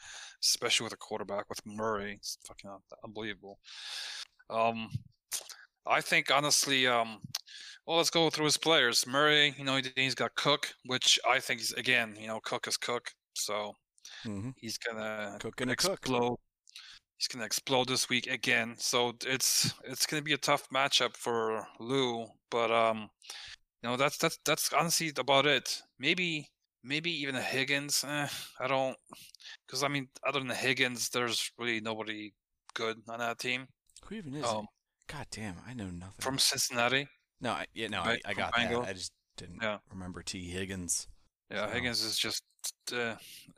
especially with a quarterback with Murray. It's fucking unbelievable. Um, I think honestly, um, well, let's go through his players. Murray, you know, he's got Cook, which I think is again, you know, Cook is Cook, so hmm he's gonna Cook cook. explode. He's gonna explode this week again. So it's it's gonna be a tough matchup for Lou. But um, you know that's that's that's honestly about it. Maybe maybe even the Higgins. Eh, I don't because I mean other than the Higgins, there's really nobody good on that team Who even is Um. God damn, I know nothing. from Cincinnati. no, I, yeah, no, I, I got that. I just didn't Yeah. remember T. Higgins. Yeah, So- Higgins is just uh,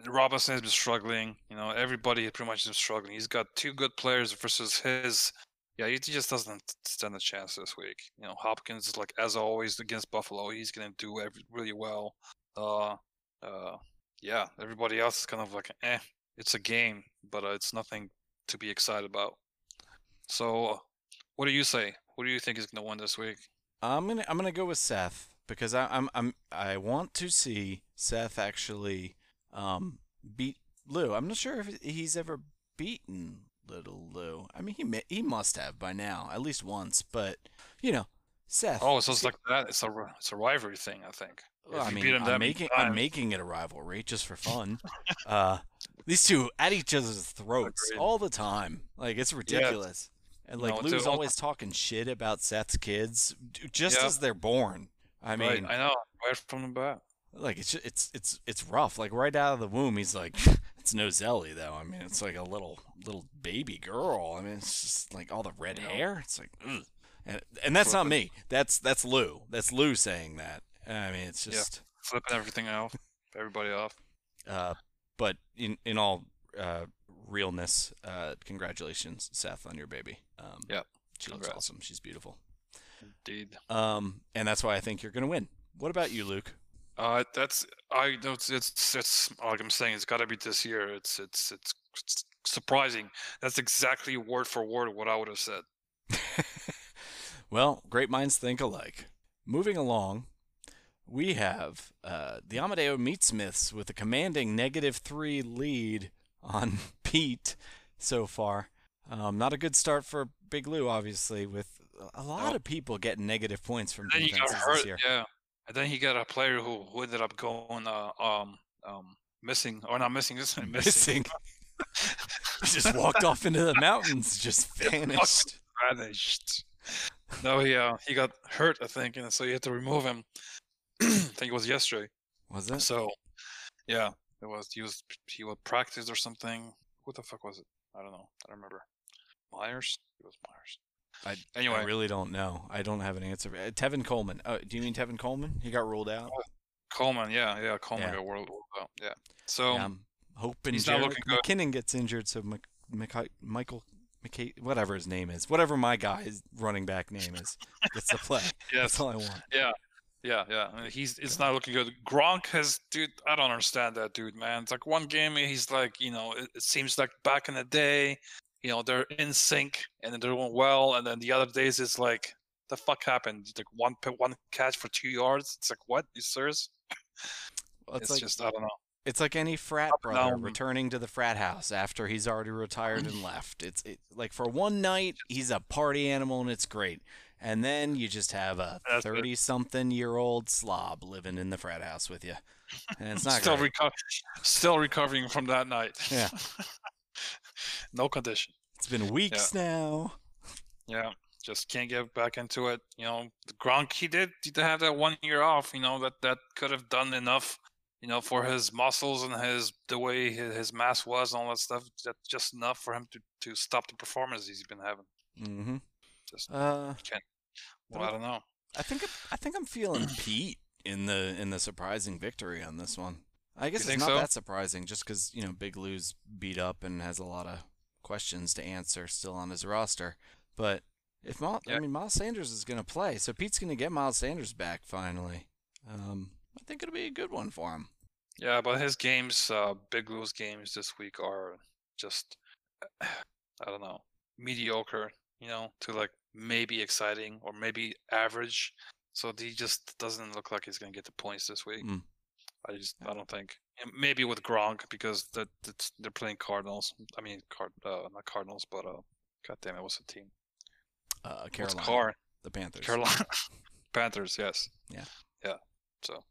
Robinson has been struggling. You know, everybody pretty much is struggling. He's got two good players versus his. Yeah, he just doesn't stand a chance this week. You know, Hopkins is like as always against Buffalo. He's gonna do every, really well. Uh, uh, yeah. Everybody else is kind of like, eh, it's a game, but uh, it's nothing to be excited about. So, uh, what do you say? What do you think is gonna win this week? I'm gonna I'm gonna go with Seth because I, I'm I'm I want to see Seth actually um beat Lou. I'm not sure if he's ever beaten Little Lou. I mean he may, he must have by now at least once, but you know Seth. Oh, so it's like that. It's a it's a rivalry thing, I think. Well, I mean, him I'm making I'm making it a rivalry just for fun. uh, these two at each other's throats all the time. Like it's ridiculous. And like No, Lou's always talking shit about Seth's kids just Yep. as they're born. I mean, right, I know, right from the bat. like it's it's it's it's rough. Like right out of the womb, he's like, it's no Zelly though. I mean, it's like a little little baby girl. I mean, it's just like all the red Yeah. hair. It's like, ugh. and and that's not me. That's that's Lou. That's Lou saying that. I mean, it's Yeah. just. Flipping everything off, everybody off. Uh, but in in all uh, realness, uh, congratulations, Seth, on your baby. Um, Yep. she looks awesome. She's beautiful. Indeed. Um, and that's why I think you're gonna win. What about you, Luke? Uh, that's I. It's it's, it's like I'm saying. It's got to be this year. It's, it's it's it's surprising. That's exactly word for word what I would have said. well, great minds think alike. Moving along, we have uh, the Amadeo Meatsmiths with a commanding negative three lead on Pete so far. Um, not a good start for Big Lou, obviously, with a lot Nope. of people getting negative points from then he got defenses hurt. this year. Yeah. And then he got a player who, who ended up going uh, um um missing or not missing. Just missing. Missing. He just walked off into the mountains, just vanished. vanished. No, he uh, he got hurt, I think, and so you had to remove him. I think it was yesterday. Was it? So, yeah, it was. He was he would practice or something. Who the fuck was it? I don't know. I don't remember. Myers. It was Myers. I, Anyway. I really don't know. I don't have an answer. Uh, Tevin Coleman. Oh, do you mean Tevin Coleman? He got ruled out. Coleman. Yeah, yeah. Coleman Yeah. got world out. Yeah. So Yeah, I'm hoping he's not Jerick looking good. McKinnon gets injured, so Mc, Mc, Michael McKay, whatever his name is, whatever my guy's running back name is, gets to play. yes, That's all I want. yeah, yeah. I mean, uh, He's it's not looking good. Gronk has, dude. I don't understand that dude, man. It's like one game he's like, you know, it, it seems like back in the day, you know, they're in sync and they're doing well, and then the other days it's like, the fuck happened? Like one one catch for two yards. It's like what? You serious? Well, It's, it's, like just I don't know. It's like any frat brother down. returning to the frat house after he's already retired and left. It's it, like for one night he's a party animal and it's great, and then you just have a thirty-something-year-old slob living in the frat house with you, and it's not still great. reco- still recovering from that night. Yeah. no condition. It's been weeks now. Yeah, just can't get back into it. You know, the Gronk he did he did have that one year off. You know that that could have done enough. You know, for his muscles and his the way his, his mass was and all that stuff. That's just enough for him to to stop the performance he's been having. Mm-hmm. Just Uh, well, I don't know. I think I'm- I think I'm feeling Pete in the in the surprising victory on this one. I guess it's not so? that surprising, just because you know Big Lou's beat up and has a lot of questions to answer still on his roster. But if Miles, I mean Miles Sanders is going to play, so Pete's going to get Miles Sanders back finally. Um, I think it'll be a good one for him. Yeah, but his games, uh, Big Lou's games this week are just, I don't know, mediocre. You know, to like maybe exciting or maybe average. So he just doesn't look like he's gonna get the points this week. Mm. I just, I don't think. Maybe with Gronk because that that's, they're playing Cardinals. I mean, card, uh, not Cardinals, but uh, God damn it, what's the team? Uh, Carolina. What's Car? the Panthers. Carolina Panthers. Yes. Yeah. Yeah. So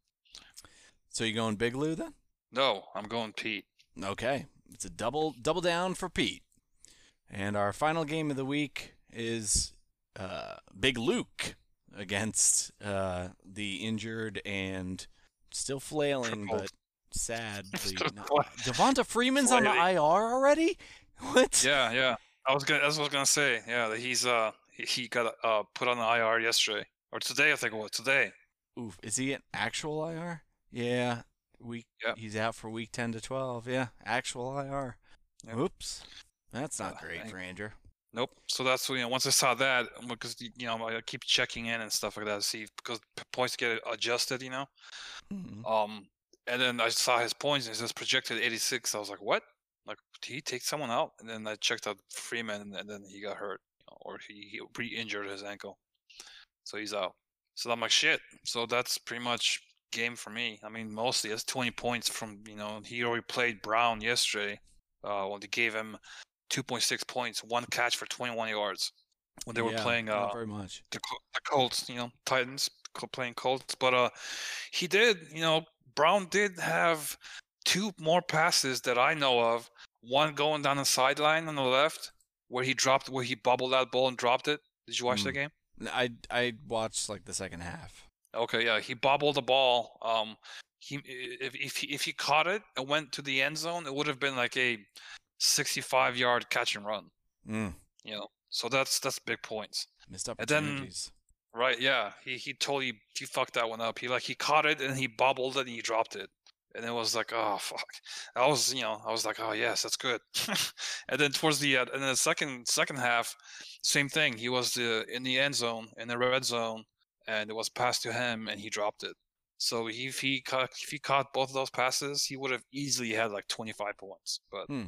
So you going Big Lou then? no, I'm going Pete. Okay, it's a double double down for Pete. And our final game of the week is uh, Big Luke against uh, the injured and still flailing Triple. but sadly. Not- Devonta Freeman's on the. IR already. What? Yeah, yeah. I was gonna. That's what I was gonna say. Yeah, that he's uh he, he got uh put on the IR yesterday or today. I think it was today. Oof, is he an actual IR? Yeah, week. Yep. He's out for week ten to twelve. Yeah, actual IR. Yep. Oops, that's not Uh, great I- for Andrew. Nope. So that's you know once I saw that because you know I keep checking in and stuff like that to see because points get adjusted. You know. Mhm. Um, and then I saw his points and it says projected 86. I was like, what? Like, did he take someone out? And then I checked out Freeman and, and then he got hurt you know, or he, he re-injured his ankle, so he's out. So I'm like, shit. So that's pretty much game for me. I mean, mostly it's 20 points from you know he already played Brown yesterday. Uh, when they gave him 2.6 points, one catch for 21 yards when they were Yeah, playing. Uh, very much. the, the Colts, you know, Titans playing Colts. But uh, he did, you know, Brown did have two more passes that I know of. One going down the sideline on the left, where he dropped, where he bobbled that ball and dropped it. Did you watch the game? I I watched like the second half. Okay, yeah, he bobbled the ball. Um, he if if he, if he caught it and went to the end zone, it would have been like a 65 yard catch and run. Mm, You know, so that's that's big points. missed And then- opportunities. Right, yeah. He he totally he fucked that one up. He like he caught it and he bobbled it and he dropped it. And it was like, oh fuck. I was, you know, I was like, oh yes, that's good. and then towards the uh, and then the second second half, same thing. He was the in the end zone in the red zone, and it was passed to him and he dropped it. So if he caught if he caught both of those passes, he would have easily had like 25 points, but Hmm.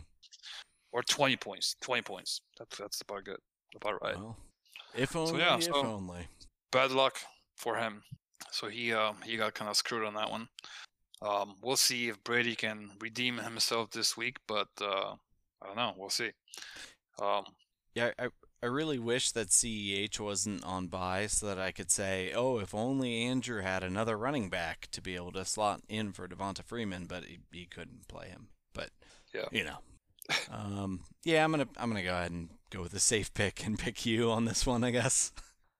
Or 20 points, 20 points. That's that's about good, about right. Well, if only, yeah, if so- only. bad luck for him. So he um he got kind of screwed on that one. Um, we'll see if Brady can redeem himself this week, but uh, I don't know. We'll see. Um, Yeah, I I really wish that CEH wasn't on bye so that I could say, oh, if only Andrew had another running back to be able to slot in for Devonta Freeman, but he, he couldn't play him. But Yeah. you know, um, yeah, I'm gonna I'm gonna go ahead and go with a safe pick and pick you on this one, I guess.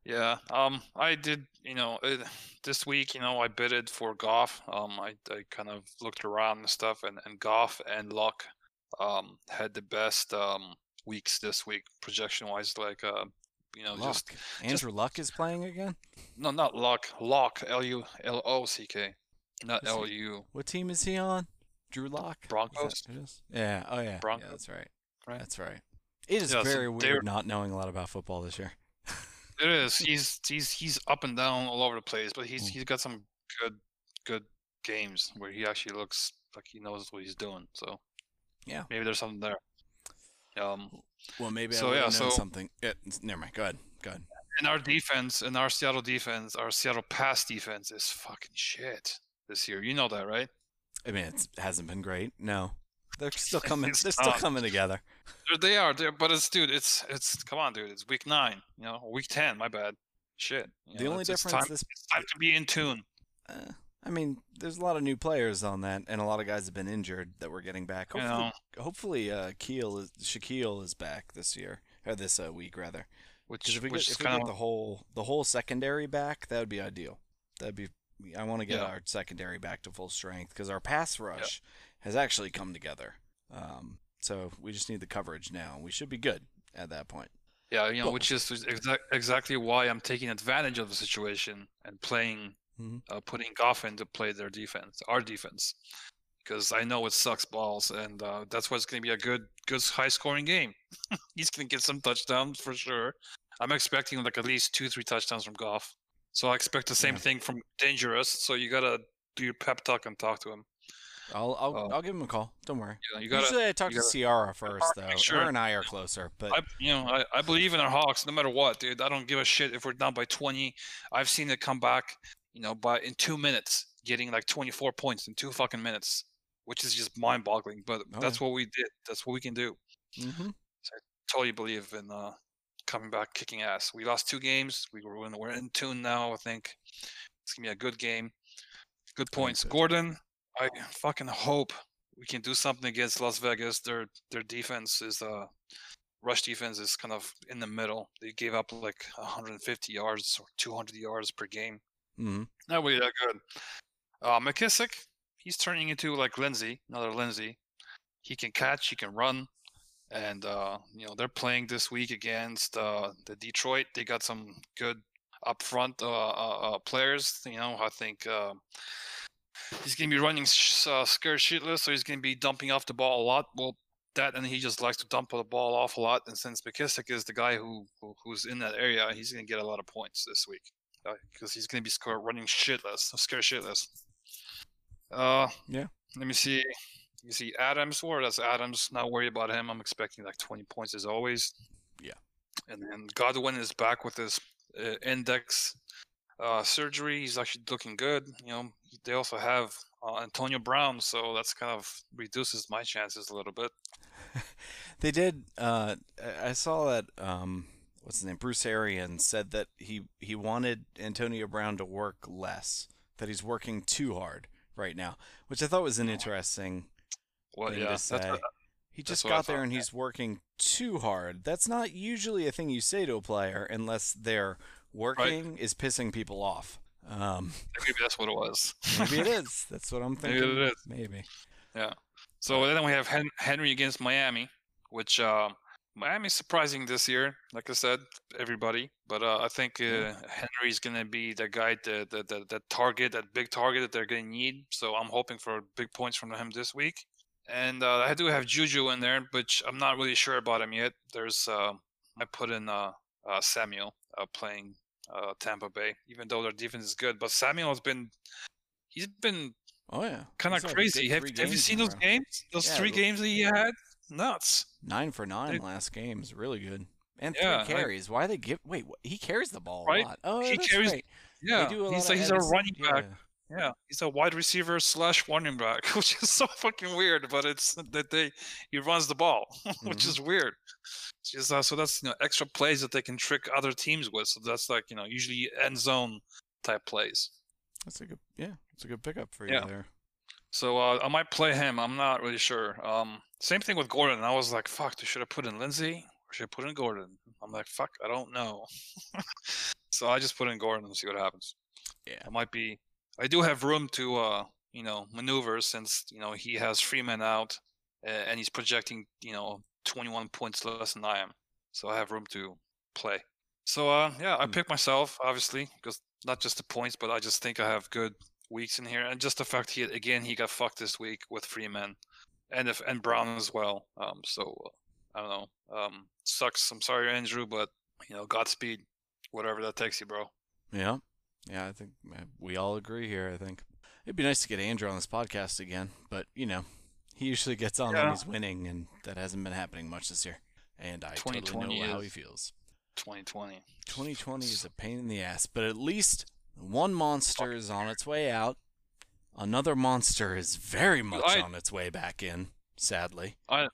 yeah. Um, I did. You know, it, this week, you know, I bidded for Goff. Um, I I kind of looked around and stuff, and and Goff and Luck, um, had the best um weeks this week projection wise. Like uh, you know, Luck. just Andrew Luck is playing again. no, not Luck. Lock. L U L O C K. Not L U. What team is he on? Drew Lock. Broncos? Yeah. Oh yeah. Yeah, Broncos? that's right. Right. That's right. It is Yeah, very they're- weird not knowing a lot about football this year. It is. He's he's he's up and down all over the place, but he's Mm. he's got some good good games where he actually looks like he knows what he's doing. So Yeah. maybe there's something there. Um, Well, maybe So, I yeah, known so- something. Yeah, never mind. Go ahead. Go ahead. and our defense, and our Seattle defense, our Seattle pass defense is fucking shit this year. You know that, right? I mean, it's, it hasn't been great. No, they're still coming. They're still coming together. They are, but it's dude, it's it's come on, dude, it's week nine, you know, week ten. My bad. Shit. you The know, only difference time, this, it's time to be in tune. uh, I mean, there's a lot of new players on that, and a lot of guys have been injured that we're getting back. You Hopefully, know, hopefully, uh, Keel is Shaquill is back this year or this uh, week rather. Which if we which get, is if we get of the whole the whole secondary back, that would be ideal. That'd be. I want to get Yeah. our secondary back to full strength because our pass rush has actually come together. Um, so we just need the coverage now. We should be good at that point. yeah, you know, Cool. which is exa- exactly why I'm taking advantage of the situation and playing, Mhm. uh, putting Goff in to play their defense, our defense, because I know it sucks balls, and uh, that's why it's going to be a good, good high scoring game. He's going to get some touchdowns for sure. I'm expecting like at least two, three touchdowns from Goff. So I expect the same Yeah. thing from DangeRuss. So you gotta do your pep talk and talk to him. I'll I'll, Oh. I'll give him a call. Don't worry. You gotta. Usually I talk to Ciara first though. sure- Her and I are closer, but I, you know, I, I believe in our Hawks no matter what, dude. I don't give a shit if we're down by 20. I've seen it come back, you know, by in two minutes, getting like 24 points in two fucking minutes, which is just mind-boggling. But Oh, that's what we did. That's what we can do. Mhm. So I totally believe in uh, coming back, kicking ass. We lost two games. We were in, we're in tune now. I think it's gonna be a good game. Good points. Gordon, I fucking hope we can do something against Las Vegas. Their their defense is uh rush defense is kind of in the middle. They gave up like 150 yards or 200 yards per game. Mm-hmm. Not really that good. Uh, McKissic, he's turning into like Lindsay, another Lindsay. He can catch, he can run, and uh, you know they're playing this week against uh, the Detroit. They got some good up front uh, uh, uh, players. You know, I think uh, he's gonna be running sh- uh, scared shitless, so he's gonna be dumping off the ball a lot. Well, that and he just likes to dump the ball off a lot. And since McKissic is the guy who, who who's in that area, he's gonna get a lot of points this week because he's gonna be score running shitless, scared shitless. Uh, Yeah. Let me see. You see Adams, or that's Adams. Not worry about him. I'm expecting like 20 points as always. Yeah. And then Godwin is back with his uh, index uh, surgery. He's actually looking good. You know, they also have uh, Antonio Brown, so that's kind of reduces my chances a little bit. They did. Uh, I- I saw that. Um, what's his name? Bruce Arians said that he he wanted Antonio Brown to work less. That he's working too hard right now, which I thought was an interesting Well, thing yeah, to say. what- he just got there and he's working too hard. That's not usually a thing you say to a player unless their working is pissing people off. Um, maybe that's what it was. maybe it is. That's what I'm Maybe thinking. it is. Maybe. Yeah. So then we have Hen- Henry against Miami, which uh, Miami's surprising this year. Like I said, everybody, but uh, I think uh, Yeah. Henry's gonna be the guy, the, the the the target, that big target that they're gonna need. So I'm hoping for big points from him this week. And uh, I do have Juju in there, but I'm not really sure about him yet. There's uh, I put in uh, uh, Samuel uh, playing uh, Tampa Bay, even though their defense is good. But Samuel has been he's been Oh yeah. kind of crazy. Have, have you seen those games? Those Yeah, three games that he had? Nuts. Nine for nine last game is really good. And Yeah, three I- carries. Why they give? Wait, what, he carries the ball Right? a lot. Oh, He that's carries- right. Yeah, They do a he's a, he's a running back. yeah. Yeah, he's a wide receiver slash running back, which is so fucking weird. But it's that they he runs the ball, which Mhm. is weird. It's just, uh, so that's you know extra plays that they can trick other teams with. So that's like you know usually end zone type plays. That's a good. Yeah, it's a good pickup for you Yeah. there. So uh, I might play him. I'm not really sure. Um, same thing with Gordon. I was like, fuck, should I put in Lindsay or should I put in Gordon? I'm like, fuck, I don't know. so I just put in Gordon and see what happens. Yeah. I might be. I do have room to, uh, you know, maneuver since you know he has Freeman out, uh, and he's projecting, you know, 21 points less than I am. So I have room to play. So uh, yeah, I Hmm. pick myself obviously because not just the points, but I just think I have good weeks in here, and just the fact he again he got fucked this week with Freeman, and if and Brown as well. Um, so uh, I don't know. Um, sucks. I'm sorry, Andrew, but you know, Godspeed, whatever that takes you, bro. Yeah. Yeah, I think we all agree here. I think it'd be nice to get Andrew on this podcast again, but you know, he usually gets on when he's winning, and that hasn't been happening much this year. And I totally 2020 know how he feels. 2020. 2020 is a pain in the ass, but at least one monster is on its way out, another monster is very much I- on its way back in. Sadly. I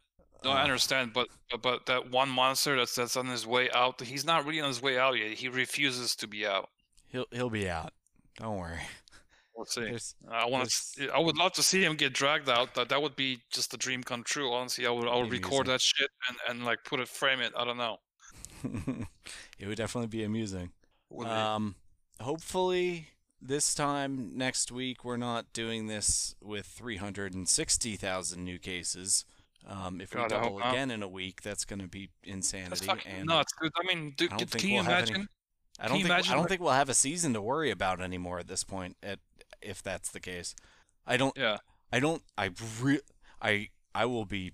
no, I Uh, understand, but but- but that one monster that's that's on his way out, he's not really on his way out yet. He refuses to be out. He'll he'll be out. Don't worry. We'll see. There's, I want to. I would love to see him get dragged out. That that would be just a dream come true. Honestly, I would I would record amusing. that shit and, and like put it frame it. I don't know. it would definitely be amusing. Um, hopefully this time next week we're not doing this with 360,000 new cases. Um, if we God, hope double again in a week, that's going to be insanity. fucking and nuts, dude. I mean, dude, I can you we'll imagine? I don't think I don't think we'll have a season to worry about anymore at this point. At if that's the case, I don't. Yeah. I don't. I re- I I will be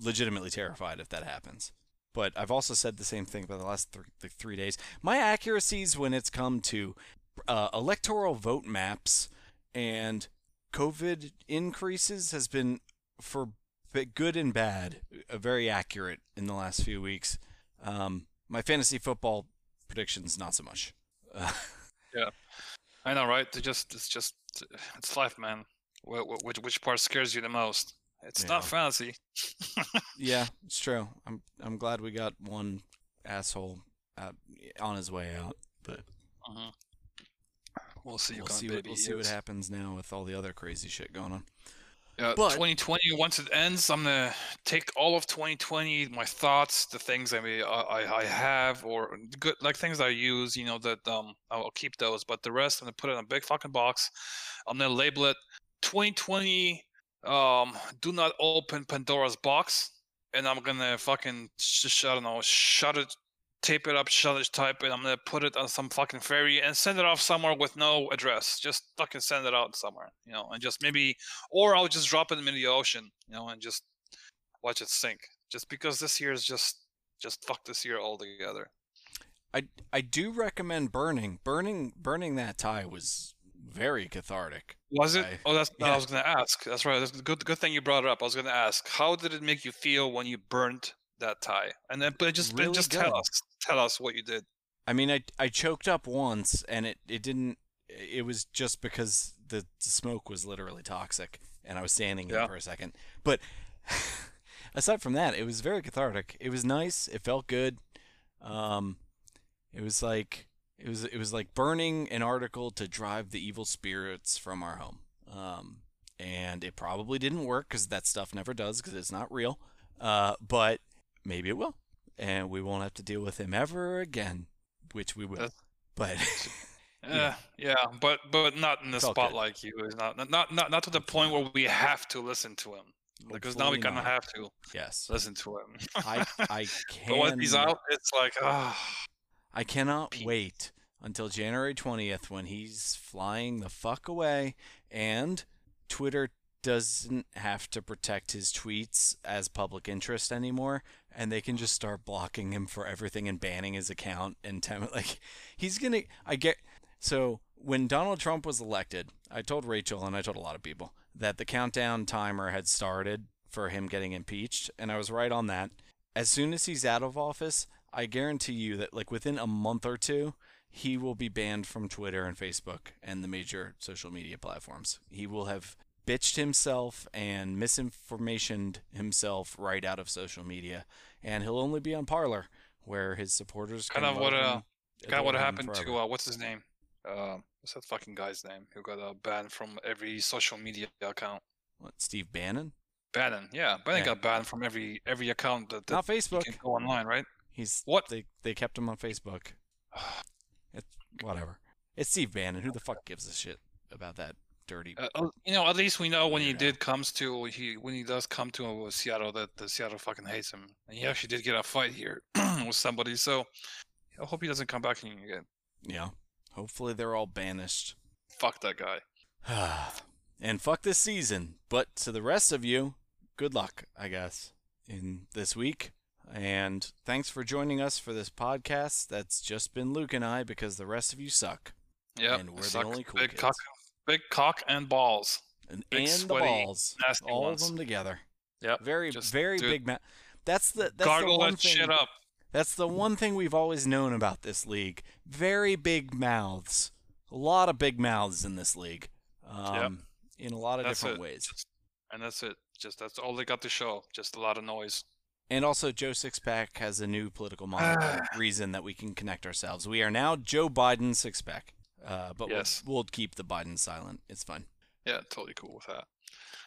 legitimately terrified if that happens. But I've also said the same thing for the last th- the three days. My accuracies when it's come to uh, electoral vote maps and COVID increases has been for good and bad uh, very accurate in the last few weeks. Um, my fantasy football predictions not so much. yeah, I know, right? It just it's just it's life, man. Wh- wh- Which which part scares you the most? It's not Yeah. fantasy. Yeah, it's true. I'm I'm glad we got one asshole out, on his way out, but Mhm. We'll see. we'll what see what we'll see what happens now with all the other crazy shit going on. Yeah, But- 2020. Once it ends, I'm gonna take all of 2020, my thoughts, the things I mean, I, I I have, or good like things I use. You know that um I'll keep those, but the rest I'm gonna put it in a big fucking box. I'm gonna label it 2020. Um, do not open Pandora's box, and I'm gonna fucking sh- I don't know, shut it, tape it up, it, type it. I'm gonna put it on some fucking ferry and send it off somewhere with no address. Just fucking send it out somewhere, you know, and just maybe or I'll just drop it in the ocean, you know, and just watch it sink. Just because this year is just just fuck this year altogether. I I do recommend burning. Burning burning that tie was very cathartic. Was it? I- oh, that's what yeah. I was gonna ask. That's right. That's good. Good thing you brought it up. I was gonna ask, how did it make you feel when you burnt that tie? And then, but just, Really just good. tell us, tell us what you did. I mean, I I choked up once, and it it didn't. It was just because the smoke was literally toxic, and I was standing in Yeah. it for a second. But aside from that, it was very cathartic. It was nice. It felt good. Um, it was like it was it was like burning an article to drive the evil spirits from our home. Um, and it probably didn't work because that stuff never does because it's not real. Uh, but maybe it will, and we won't have to deal with him ever again, which we will. That's- But Yeah, yeah, but but not in the spotlight. You is not not not not to the point where we have to listen to him because now we kind of have to yes, listen to him. I I but once he's can out, it's like ah. I cannot Pete. wait until January 20th when he's flying the fuck away and Twitter doesn't have to protect his tweets as public interest anymore and they can just start blocking him for everything and banning his account and tem- like he's to I get so when Donald Trump was elected, I told Rachel and I told a lot of people that the countdown timer had started for him getting impeached and I was right on that. As soon as he's out of office, I guarantee you that like within a month or two, he will be banned from Twitter and Facebook and the major social media platforms. He will have bitched himself and misinformationed himself right out of social media, and he'll only be on Parler, where his supporters Kind can of what, uh, kind of what happened to uh, what's his name? Uh, what's that fucking guy's name who got uh, banned from every social media account? What, Steve Bannon? Bannon, yeah, Bannon Yeah. got banned from every every account that, that Not Facebook. can go online, right? He's What? they they kept him on Facebook. It's whatever. It's Steve Bannon. Who the fuck gives a shit about that dirty? Uh, uh, you know, at least we know when he did comes to he when he does come to uh, Seattle that the Seattle fucking hates him, and he actually did get a fight here with somebody. So I hope he doesn't come back again. yeah. Hopefully they're all banished. Fuck that guy. and fuck this season. But to the rest of you, good luck, I guess, in this week. And thanks for joining us for this podcast. That's just been Luke and I because the rest of you suck. Yeah, And we're the only cool big kids. cock, big cock and balls. And, Big, and the balls. nasty All ones. of them together. Yep, Very, very big. Ma- that's the that's the Gargle one that thing. shit up. That's the one thing we've always known about this league. Very big mouths. A lot of big mouths in this league. Um, in a lot of That's different it. ways. Just- and that's it. Just that's all they got to show. Just a lot of noise. And also, Joe Sixpack has a new political reason that we can connect ourselves. We are now Joe Biden Sixpack. Uh, but Yes. we'll, we'll keep the Biden silent. It's fine. Yeah, totally cool with that.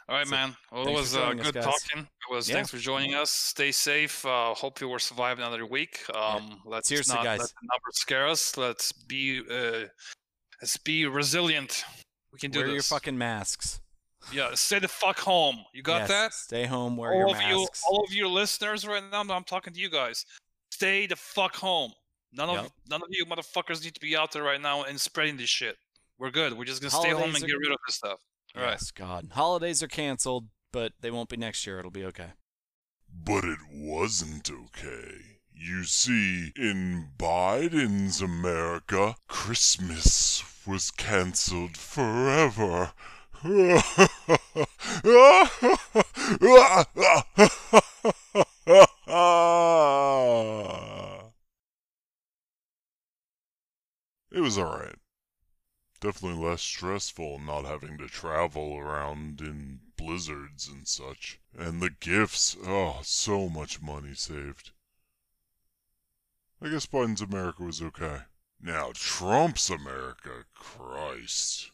All right, So, man. Well, it was uh, joining us, good talking. It was Yeah. thanks for joining us. Stay safe. Uh, hope you will survive another week. Um, let's Seriously, not guys. let the numbers scare us. Let's be uh, let's be resilient. We can do Wear this. your fucking masks. Yeah, stay the fuck home. You got Yes, that? Stay home. Wear all your of you, all of you listeners right now. I'm talking to you guys. Stay the fuck home. None of Yep. none of you motherfuckers need to be out there right now and spreading this shit. We're good. We're just gonna stay home and are- get rid of this stuff. All right. yes, God. Holidays are canceled, but they won't be next year. It'll be okay. But it wasn't okay. You see, in Biden's America, Christmas was cancelled forever. It was alright. Definitely less stressful not having to travel around in blizzards and such. And the gifts, oh, so much money saved. I guess Biden's America was okay. Now, Trump's America, Christ.